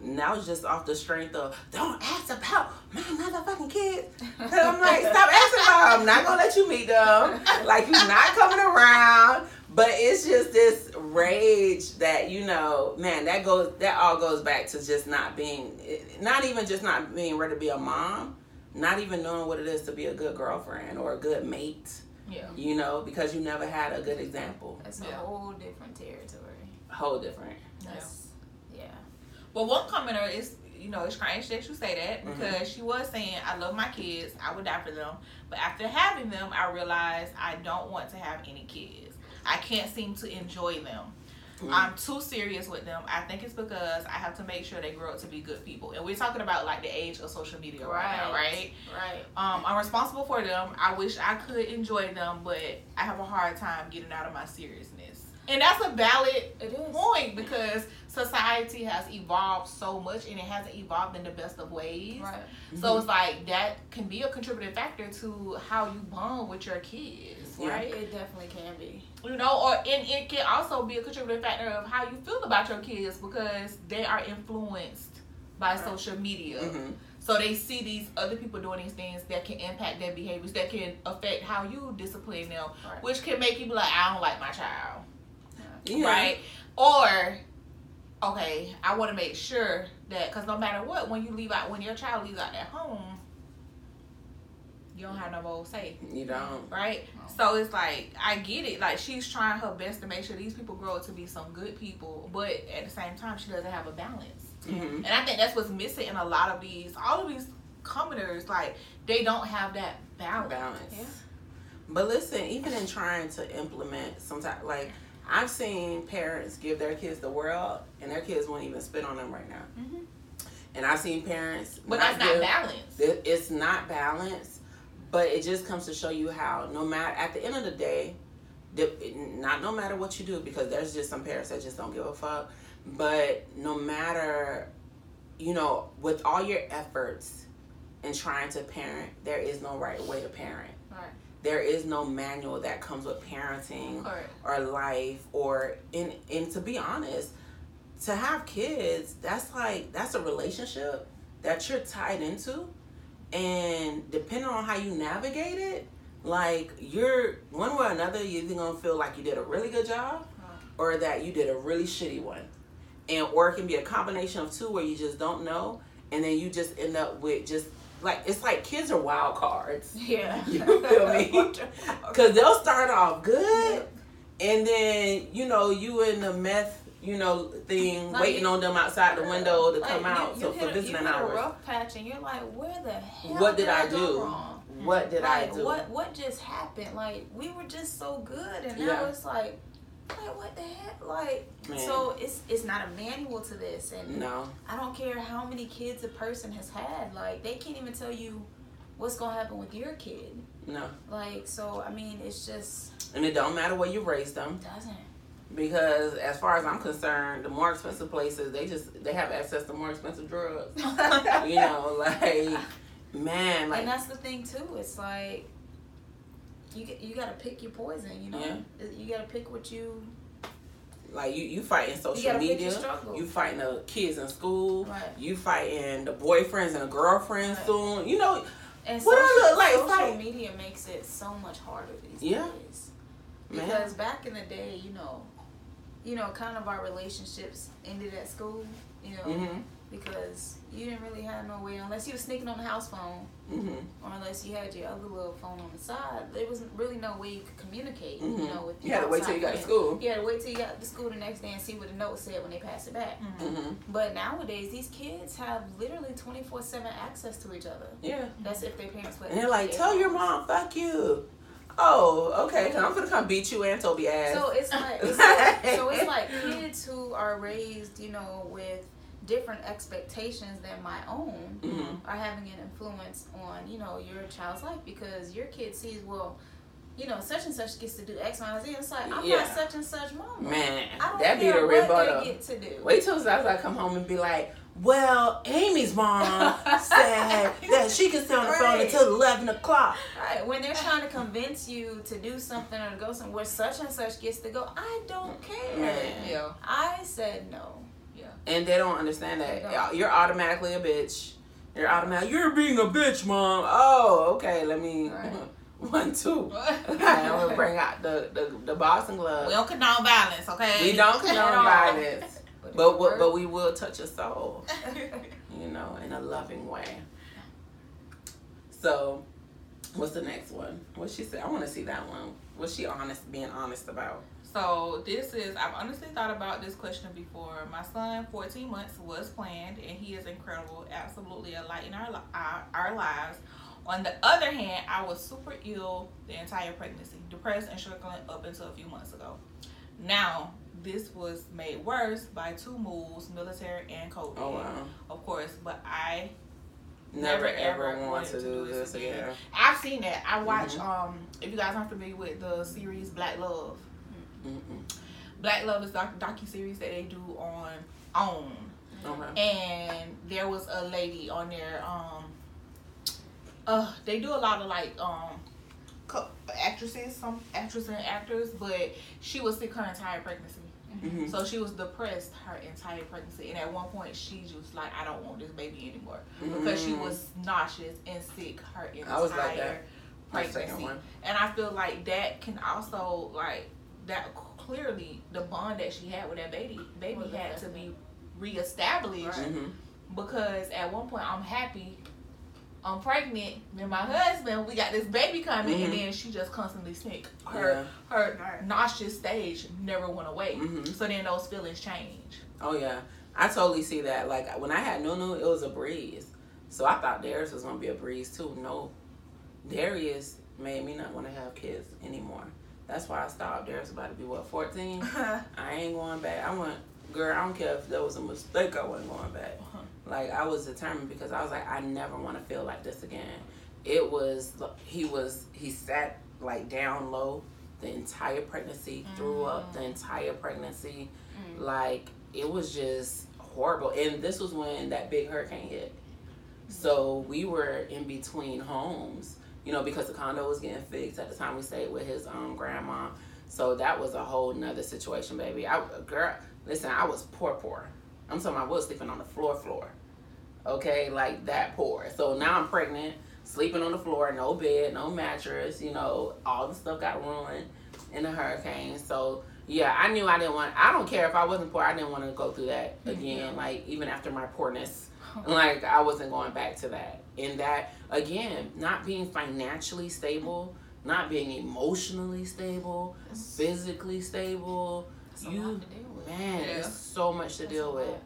And that was just off the strength of, don't ask about my motherfucking kids. Cause [LAUGHS] I'm like, stop asking about them. I'm not gonna let you meet them. Like you're not coming around. But it's just this rage that, you know, man, that goes that all goes back to just not being not even just not being ready to be a mom, not even knowing what it is to be a good girlfriend or a good mate. Yeah. You know, because you never had a good example. That's a Yeah. whole different territory. Whole different. That's yeah. Well, one commenter is, you know, it's strange that you say that Mhm. because she was saying, I love my kids, I would die for them. But after having them, I realized I don't want to have any kids. I can't seem to enjoy them. Mm. I'm too serious with them. I think it's because I have to make sure they grow up to be good people. And we're talking about like the age of social media right, now, right? Right. Um, I'm responsible for them. I wish I could enjoy them, but I have a hard time getting out of my seriousness. And that's a valid point because society has evolved so much and it hasn't evolved in the best of ways. Right. So it's like that can be a contributing factor to how you bond with your kids, Yeah. right? It definitely can be. You know, or and it can also be a contributing factor of how you feel about your kids because they are influenced by Right. social media. Mhm. So they see these other people doing these things that can impact their behaviors, that can affect how you discipline them, Right. which can make you be like, I don't like my child Yeah. right? Or, okay, I want to make sure that because no matter what, when you leave out, when your child leaves out that home, you don't have no more say, You don't. right? No. So it's like I get it. Like she's trying her best to make sure these people grow up to be some good people, but at the same time, she doesn't have a balance. Mhm. And I think that's what's missing in a lot of these, all of these commoners. Like they don't have that balance. balance. Yeah. But listen, even in trying to implement sometimes like I've seen parents give their kids the world and their kids won't even spit on them right now. Mhm. And I've seen parents But that's not give- balance. it- it's not balanced, but it just comes to show you how no matter at the end of the day, not no matter what you do because there's just some parents that just don't give a fuck. But no matter, you know, with all your efforts in trying to parent, there is no right way to parent. Right. There is no manual that comes with parenting Correct. or life or in and to be honest, to have kids, that's like that's a relationship that you're tied into and depending on how you navigate it, like you're one way or another you're either gonna feel like you did a really good job or that you did a really shitty one. And or it can be a combination of two where you just don't know and then you just end up with just like it's like kids are wild cards. [LAUGHS] Yeah. [LAUGHS] You feel me? [LAUGHS] Cause they'll start off good, and then you know you in the meth, you know, thing, Like, waiting on them outside the window to Like, come out. you so hit for visiting you hit a rough patch, and you're like, where the hell? what did I go do? wrong? What did I like, do? What what just happened? Like we were just so good, and now Yeah. it's like, like what the heck? Like Man. so it's it's not a manual to this, and No, I don't care how many kids a person has had. Like they can't even tell you what's gonna happen with your kid. no, Like so, I mean, it's just and it don't matter where you raise them doesn't. because, as far as I'm concerned, the more expensive places they just they have access to more expensive drugs. [LAUGHS] you know, like man, like and that's the thing too. It's like you you gotta pick your poison. You know, Yeah. you gotta pick what you like you you fighting you social gotta media. You fighting the kids in school. Right. You fighting the boyfriends and the girlfriends Right. soon. You know, And What I social, look like, social like- media makes it so much harder these Yeah. days. man. Because back in the day, you know, you know, kind of our relationships ended at school. You know, hmm because you didn't really have no way unless you were sneaking on the house phone hmm or unless you had your other little phone on the side. There was really no way you could communicate. Mhm. You know, with You had to wait till you got to school. You had to wait till you got to school the next day and see what the note said when they passed it back. Mhm. hmm But nowadays, these kids have literally twenty four seven access to each other. Yeah. That's if their parents let And they're like, tell your mom, fuck you. Oh, okay. Cause I'm gonna come beat you and Toby ass. So it's like so, [LAUGHS] so it's like kids who are raised, you know, with different expectations than my own Mhm. are having an influence on, you know, your child's life because your kid sees, well, you know, such and such gets to do X, Y, and Z. It's like I'm Yeah. not such and such mom. Man, I don't that be care the what rebuttal. they get to do. Wait till I come home and be like, well, Amy's mom [LAUGHS] said that she can stay on the phone Right. until 11 o'clock. Right, when they're trying to convince you to do something or to go somewhere, such and such gets to go. I don't care. Yeah. I said no. And they don't understand that. don't. You're automatically a bitch. You're automatic. You're being a bitch, mom. Oh, okay. Let me. Right. [LAUGHS] One, two. [LAUGHS] [LAUGHS] Okay, I'm gonna bring out the, the, the boxing glove. We don't condone violence, okay? We don't condone violence. But, But, but, but we will touch a soul, you know, in a loving way. So, what's the next one? What she said? I want to see that one. What's she honest, being honest about? So this is I've honestly thought about this question before. My son, 14 months, was planned, and he is incredible, absolutely a light in our our, our lives. On the other hand, I was super ill the entire pregnancy, depressed and struggling up until a few months ago. Now, this was made worse by two moves, military and COVID. Oh wow. Of course, but I Never, Never, ever, ever want wanted to to do this this again. again. I've seen that. I watch Mhm. um if you guys aren't familiar with the series Black Love. Mm-mm. Black Love is doc docu series that they do on OWN. Okay. and there was a lady on there um uh they do a lot of like um co- actresses some actresses and actors but she was sick her entire pregnancy Mhm. so she was depressed her entire pregnancy and at one point she was like i don't want this baby anymore because she was nauseous and sick her entire I was like that. Pregnancy and i feel like that can also like that clearly the bond that she had with that baby baby Was had to be reestablished Right. Mhm. because at one point I'm happy, I'm pregnant, and my husband, we got this baby coming, and Mhm. then she just constantly sick. Her her Right. nauseous stage never went away. Mhm. So then those feelings change. Oh yeah, I totally see that. Like when I had Nunu, it was a breeze. So I thought Darius was gonna be a breeze too. No, Darius made me not want to have kids anymore. That's why I stopped. Darius about to be what fourteen. Uh-huh. I ain't going back. I want girl. I don't care if that was a mistake. I wasn't going back. Uh-huh. Like I was determined because I was like, I never want to feel like this again. It was he was he sat like down low the entire pregnancy, threw up the mm. entire pregnancy. Mm. Like it was just horrible. And this was when that big hurricane hit. So we were in between homes, you know, because the condo was getting fixed at the time we stayed with his um grandma. So that was a whole nother situation, baby. I girl, listen, I was poor, poor. I'm talking. I was sleeping on the floor, floor. Okay, like that poor. So now I'm pregnant, sleeping on the floor, no bed, no mattress. You know, all the stuff got ruined in the hurricane. So yeah, I knew I didn't want. I don't care if I wasn't poor. I didn't want to go through that again. Like even after my poorness, [LAUGHS] like I wasn't going back to that. And that again, not being financially stable, not being emotionally stable, physically stable. You lot to deal with. man, Yeah. it's so much to That's deal with.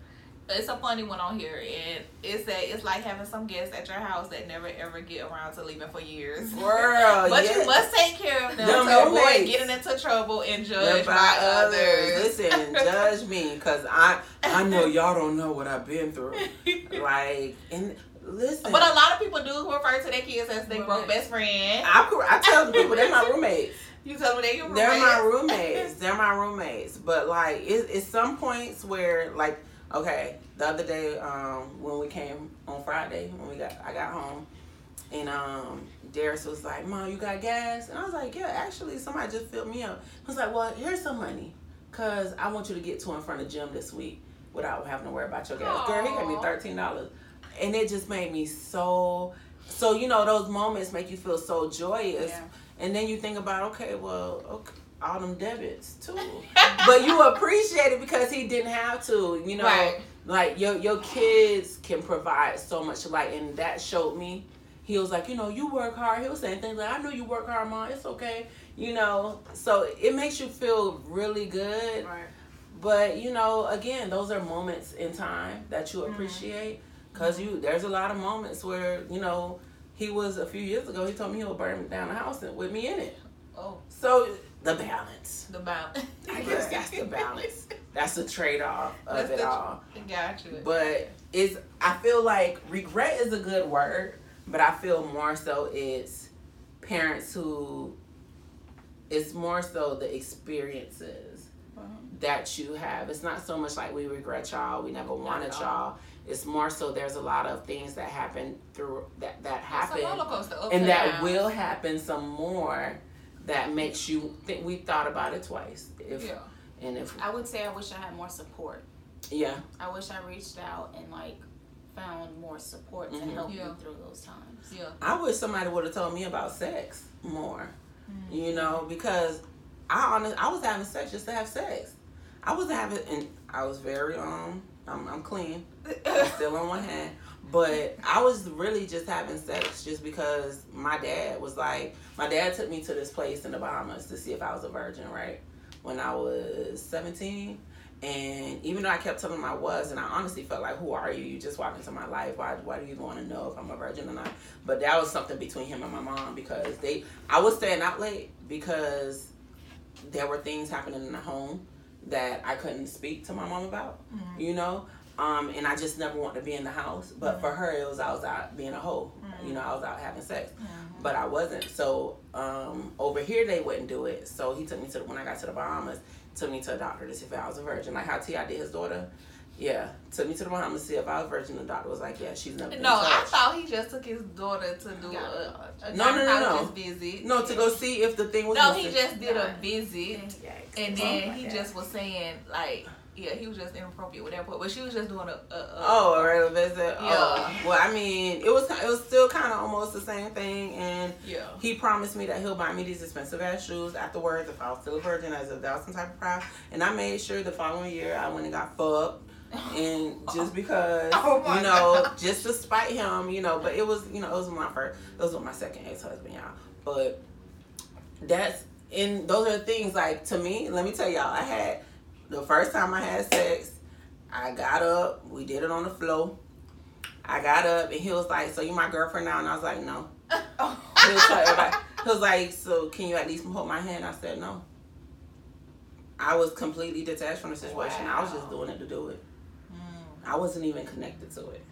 It's a funny one on here, and it's that it's like having some guests at your house that never ever get around to leaving for years. Girl, [LAUGHS] But yeah. you must take care of them Them to avoid roommates. getting into trouble and They're judged by others. Listen, [LAUGHS] judge me, cause I I know y'all don't know what I've been through. [LAUGHS] Like, and listen, But a lot of people do refer to their kids as their broke best friend. I, I tell the people they're my roommates. You tell them they're your They're my roommates. roommates. They're my roommates. But like, it, it's some points where like, okay, the other day um when we came on Friday when we got I got home, and um Darius was like, "Mom, you got gas?" And I was like, "Yeah, actually, somebody just filled me up." He was like, "Well, here's some money, cause I want you to get to and from the gym this week without having to worry about your gas." Girl, he gave me thirteen dollars, and it just made me so. So you know those moments make you feel so joyous, Yeah. and then you think about okay, well, okay, all them debits too, [LAUGHS] but you appreciate it because he didn't have to, you know. Right. Like your your kids can provide so much light, and that showed me. He was like, you know, you work hard. He was saying things like, I know you work hard, mom. It's okay, you know. So it makes you feel really good. Right. But you know, again, those are moments in time that you mm-hmm. appreciate because you. There's a lot of moments where you know he was a few years ago. He told me he would burn down the house with me in it. Oh, So the balance. the balance. I guess that's the [LAUGHS] balance. That's the trade off of That's it the- all. Got you. But it's I feel like regret is a good word, but I feel more so it's parents who it's more so the experiences uh-huh. that you have. It's not so much like we regret y'all, we never wanted at all. y'all. It's more so there's a lot of things that happen through that that It's a roller happen coaster. ups and that downs. will happen some more that makes you think we thought about it twice. If Yeah. and if I would say I wish I had more support. yeah. I wish I reached out and like found more support to Mhm. help Yeah. me through those times. Yeah. I wish somebody would have told me about sex more. Mm-hmm. You know, because I honest, I was having sex just to have sex. I was having, and I was very um, I'm, I'm clean, I'm still on one hand, [LAUGHS] but I was really just having sex just because my dad was like, my dad took me to this place in the Bahamas to see if I was a virgin, right? When I was 17, And even though I kept telling him I was, and I honestly felt like, who are you? You just walked into my life. Why, why do you want to know if I'm a virgin or not? But that was something between him and my mom because they, I was staying out late because there were things happening in the home that I couldn't speak to my mom about, Mhm. you know? Um, and I just never wanted to be in the house. But for her, it was I was out being a hoe. You know, I was out having sex. Mhm. But I wasn't. So um, over here, they wouldn't do it. So he took me to, the, when I got to the Bahamas, took me to a doctor to see if I was a virgin. Like how T.I. did his daughter. Yeah. Took me to the Bahamas to see if I was virgin. The doctor was like, yeah, she's never been No, I touched. thought he just took his daughter to do Got a, a No, no, no, no. visit. No, to go see if the thing was No, he just did a visit, Yikes. and Oh then my he God. just was saying like, yeah, he was just inappropriate with that. But but she was just doing a, a, a Oh, a regular visit. Oh. Yeah. Oh. Well, I mean, it was it was still kind of almost the same thing, and yeah. he promised me that he'll buy me these expensive ass shoes afterwards if I was still a virgin, as if that was some type of prize. And I made sure the following year I went and got fucked, and [LAUGHS] just because Oh you know, God. just to spite him, you know. But it was you know it was my first, it was with my second ex husband, y'all. But that's and those are things like to me. Let me tell y'all, I had the first time I had sex. I got up, we did it on the floor. I got up and he was like, "So you my girlfriend now?" And I was like, "No." [LAUGHS] He was, like, he was like, "So can you at least hold my hand?" I said, "No." I was completely detached from the situation. I was just doing it to do it. Mm. I wasn't even connected to it.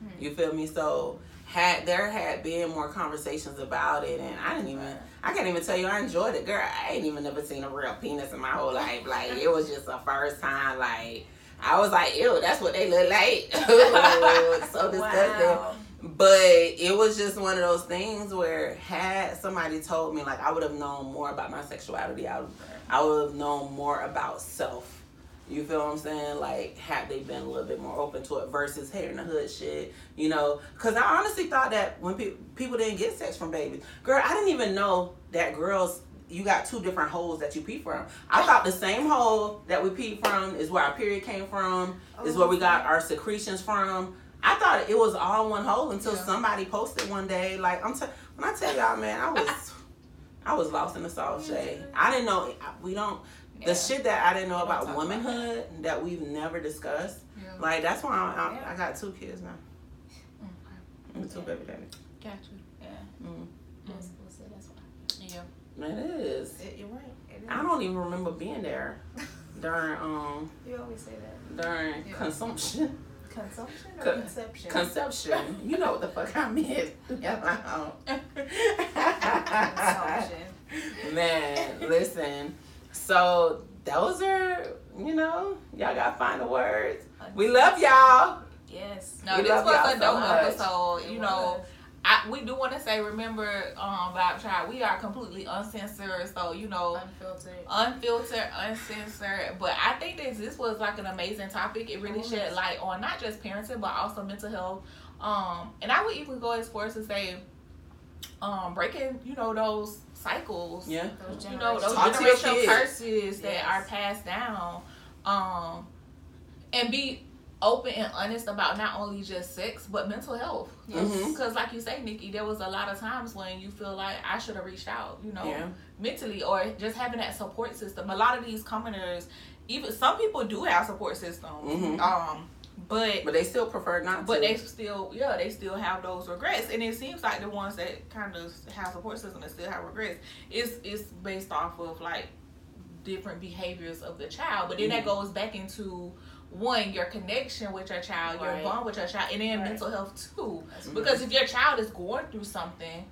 Hmm. You feel me? So had there had been more conversations about it, and I didn't even. I can't even tell you I enjoyed it, girl. I ain't even never seen a real penis in my whole life. Like it was just the first time. Like I was like, ew, that's what they look like. [LAUGHS] so [LAUGHS] disgusting. Wow. But it was just one of those things where had somebody told me, like I would have known more about my sexuality. I would, I would have known more about self. You feel what I'm saying? Like, had they been a little bit more open to it versus hair in the hood shit, you know? Because I honestly thought that when pe- people didn't get sex from babies, girl, I didn't even know that girls, you got two different holes that you pee from. I thought the same hole that we pee from is where our period came from, is where we got oh. our secretions from. I thought it was all one hole until Yeah. somebody posted one day. Like I'm, t- when I tell y'all, man, I was, [LAUGHS] I was lost in the sauce shade. I didn't know. We don't. The shit that I didn't know about talk about womanhood that. we've never discussed. Yeah. Like that's why I, I, Yeah. I got two kids now. Okay. I'm two baby daddy. Gotcha. Yeah. Mm. That's, that's, that's why. Yeah. It is. It, you're right. It is. I don't even remember being there [LAUGHS] during um You always say that. during Yeah. consumption Consumption or Con- conception? conception. You know what the fuck I meant. [LAUGHS] [LAUGHS] Consumption. Man, listen. So those are, you know, y'all gotta find the words. We love y'all. Yes. No, We this was a so dope much. episode. You know. I we do want to say, remember, um, Vibe Tribe, we are completely uncensored. So you know, Unfiltered. unfiltered, uncensored. But I think that this was like an amazing topic. It really shed light on not just parenting, but also mental health. Um, and I would even go as far as to say, um, breaking, you know, those cycles. Yeah. Those You know, those Talk to your generational kids. curses that Yes. are passed down. Um, and be open and honest about not only just sex but mental health. Yes. Mhm. Because, like you say, Nikki, there was a lot of times when you feel like I should have reached out, you know, Yeah. mentally, or just having that support system. A lot of these commoners, even some people do have support systems, Mhm. um, but But they still prefer not but to. they still, yeah, they still have those regrets, and it seems like the ones that kind of have support system and still have regrets is is based off of like different behaviors of the child. But then that Mhm. goes back into one your connection with your child, your bond with your child, and then Right. mental health too. That's. Because if your child is going through something,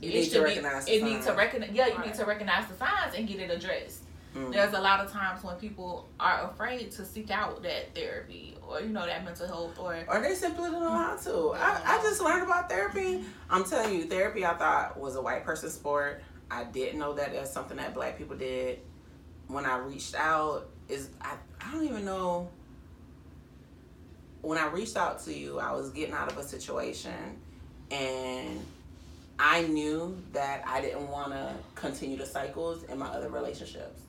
You it should recognize be, it needs to recognize. Yeah, you Right. need to recognize the signs and get it addressed. Mm. There's a lot of times when people are afraid to seek out that therapy or you know that mental health or Or they simply don't know how to. I, I just learned about therapy. I'm telling you, therapy I thought was a white person sport. I didn't know that that's something that black people did. When I reached out, is I, I don't even know. When I reached out to you, I was getting out of a situation and I knew that I didn't want to continue the cycles in my other relationships.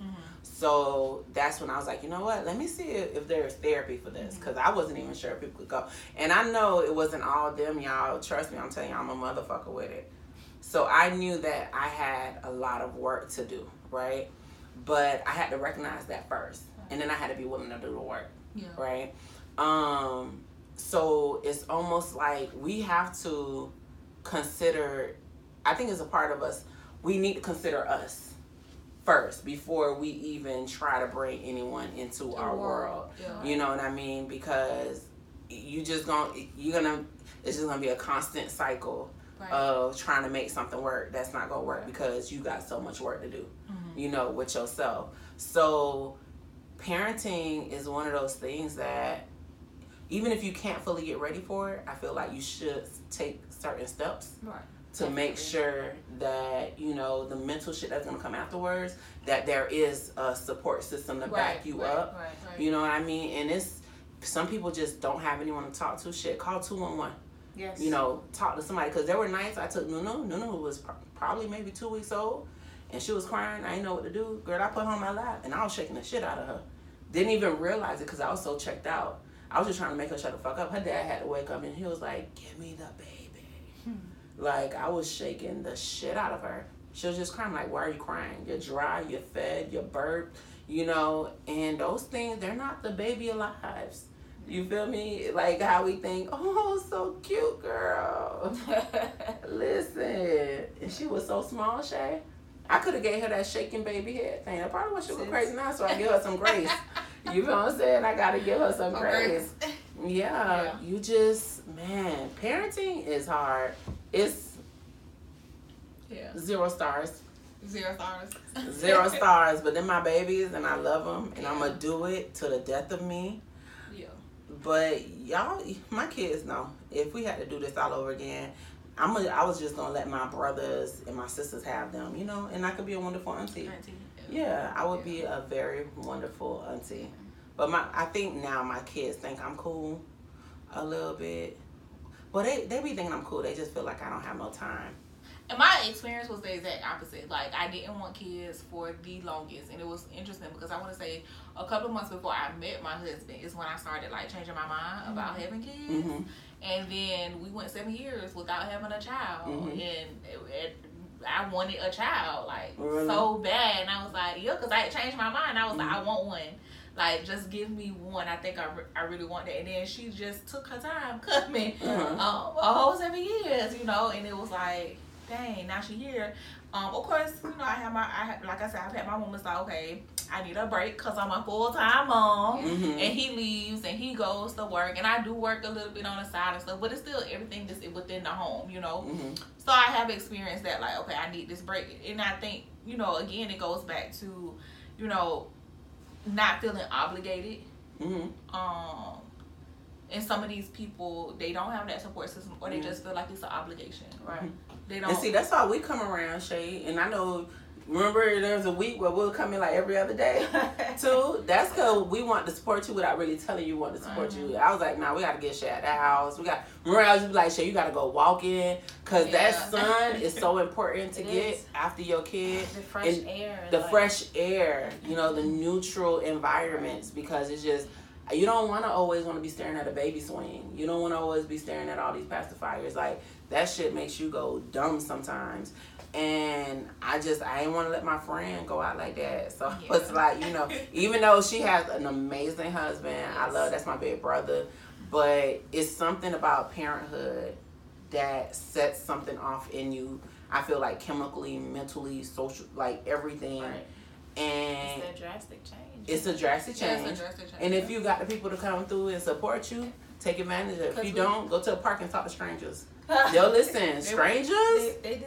So that's when I was like, you know what? Let me see if, there's therapy for this because I wasn't even sure if people could go. And I know it wasn't all them, y'all. Trust me, I'm telling you, I'm a motherfucker with it. So I knew that I had a lot of work to do, right? But I had to recognize that first. and then I had to be willing to do the work, Yeah. right? Um, so it's almost like we have to consider. I think as a part of us, we need to consider us first before we even try to bring anyone into our world. Yeah. You know what I mean? Because you just gonna you're gonna it's just gonna be a constant cycle Right. of trying to make something work that's not gonna work because you got so much work to do. Mhm. You know, with yourself. So parenting is one of those things that even if you can't fully get ready for it, I feel like you should take certain steps Right. to make sure that you know the mental shit that's gonna come afterwards that there is a support system to back you right, up Right. Right. you know what I mean? And it's some people just don't have anyone to talk to. Shit, call two one one. Yes. You know, talk to somebody because there were nights I took Nunu. Nunu was pro- probably maybe two weeks old, and she was crying. I didn't know what to do. Girl, I put her on my lap, and I was shaking the shit out of her. Didn't even realize it because I was so checked out. I was just trying to make her shut the fuck up. Her dad had to wake up, and he was like, "Give me the baby." Hmm. Like I was shaking the shit out of her. She was just crying. Like, why are you crying? You're dry. You're fed. You're burped. You know, and those things they're not the baby lives. You feel me? Like how we think, oh, so cute, girl. [LAUGHS] Listen, and she was so small, Shay. I could have gave her that shaking baby head thing. I probably wish she was crazy now, so I give her some grace. [LAUGHS] You know what I'm saying? I gotta give her some grace. Yeah, Yeah. you just man, parenting is hard. It's Yeah. zero stars, Zero stars. zero [LAUGHS] stars. But then my babies, and I love them, and I'm gonna do it to the death of me. Yeah. But y'all, my kids know if we had to do this all over again, I'm gonna, I was just gonna let my brothers and my sisters have them, you know, and I could be a wonderful auntie. Auntie. Yeah, I would be a very wonderful auntie. But my, I think now my kids think I'm cool, a little bit. But they, they be thinking I'm cool. They just feel like I don't have no time. And my experience was the exact opposite. Like I didn't want kids for the longest, and it was interesting because I want to say a couple of months before I met my husband is when I started like changing my mind about having kids. hmm And then we went seven years without having a child, Mhm. and it, it, I wanted a child like Really? so bad. And I was like, yeah, because I had changed my mind. I was like, Mhm. I want one. Like, just give me one. I think I, re- I really want that. And then she just took her time [LAUGHS] coming Uh-huh. um, a whole seven years, you know. And it was like, dang, now she here. Um, of course, you know, I have my, I have, like I said, I've had my moments like, okay, I need a break because I'm a full time mom hmm and he leaves and he goes to work and I do work a little bit on the side and stuff, but it's still everything just within the home, you know. hmm So I have experienced that, like, okay, I need this break, and I think, you know, again, it goes back to, you know, not feeling obligated. hmm Um, and some of these people, they don't have that support system, or they Mhm. just feel like it's an obligation. Right. They don't. And see, that's why we come around, Shay. And I know, remember, there was a week where we'll come in like every other day. [LAUGHS] too. That's because we want to support you without really telling you we want to support you. Uh-huh. I was like, nah, we got to get shit at the house. We got. Remember, I was like, shit, you got to go walking because Yeah. that sun is so [LAUGHS] important to It get is. after your kid. the fresh And air. The like- fresh air, you know, the mm-hmm. neutral environments because it's just. You don't want to always want to be staring at a baby swing. You don't want to always be staring at all these pacifiers. Like that shit makes you go dumb sometimes. And I just I didn't want to let my friend go out like that. So [LAUGHS] Yeah. it's like you know, even though she has an amazing husband, I love that's my big brother. But it's something about parenthood that sets something off in you. I feel like chemically, mentally, social, like everything. Right. And It's a drastic change. it's a drastic Yeah, change. a drastic change. And if you got the people to come through and support you, take advantage of it. If you we- don't, go to a park and talk to strangers. [LAUGHS] Yo, listen, strangers. They, they do.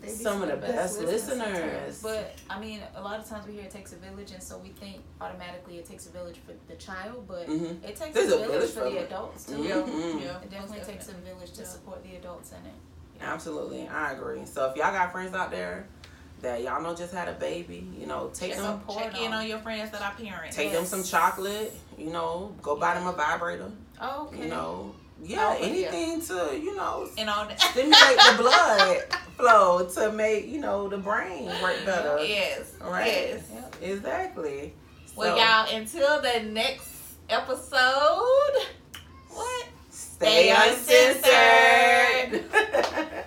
They Some of the best listeners. But I mean, a lot of times we hear it takes a village, and so we think automatically it takes a village for the child, but hmm it takes There's a a village, village for for the it. adults too. Mhm. yeah, yeah, It definitely most takes a village to Yeah. support the adults in it. Absolutely, I agree. So if y'all got friends out there that y'all know just had a baby, you know, take Check, them, support check in on your friends that are parents. take them some chocolate. You know, go buy them a vibrator. Oh, okay. You know, yeah, Oh, yeah. anything to you know [LAUGHS] and on stimulate the blood flow to make you know the brain work better. yes, Right. yes. Yep. Exactly. Well, So, y'all, until the next episode, what? Stay Stay uncensored. [LAUGHS]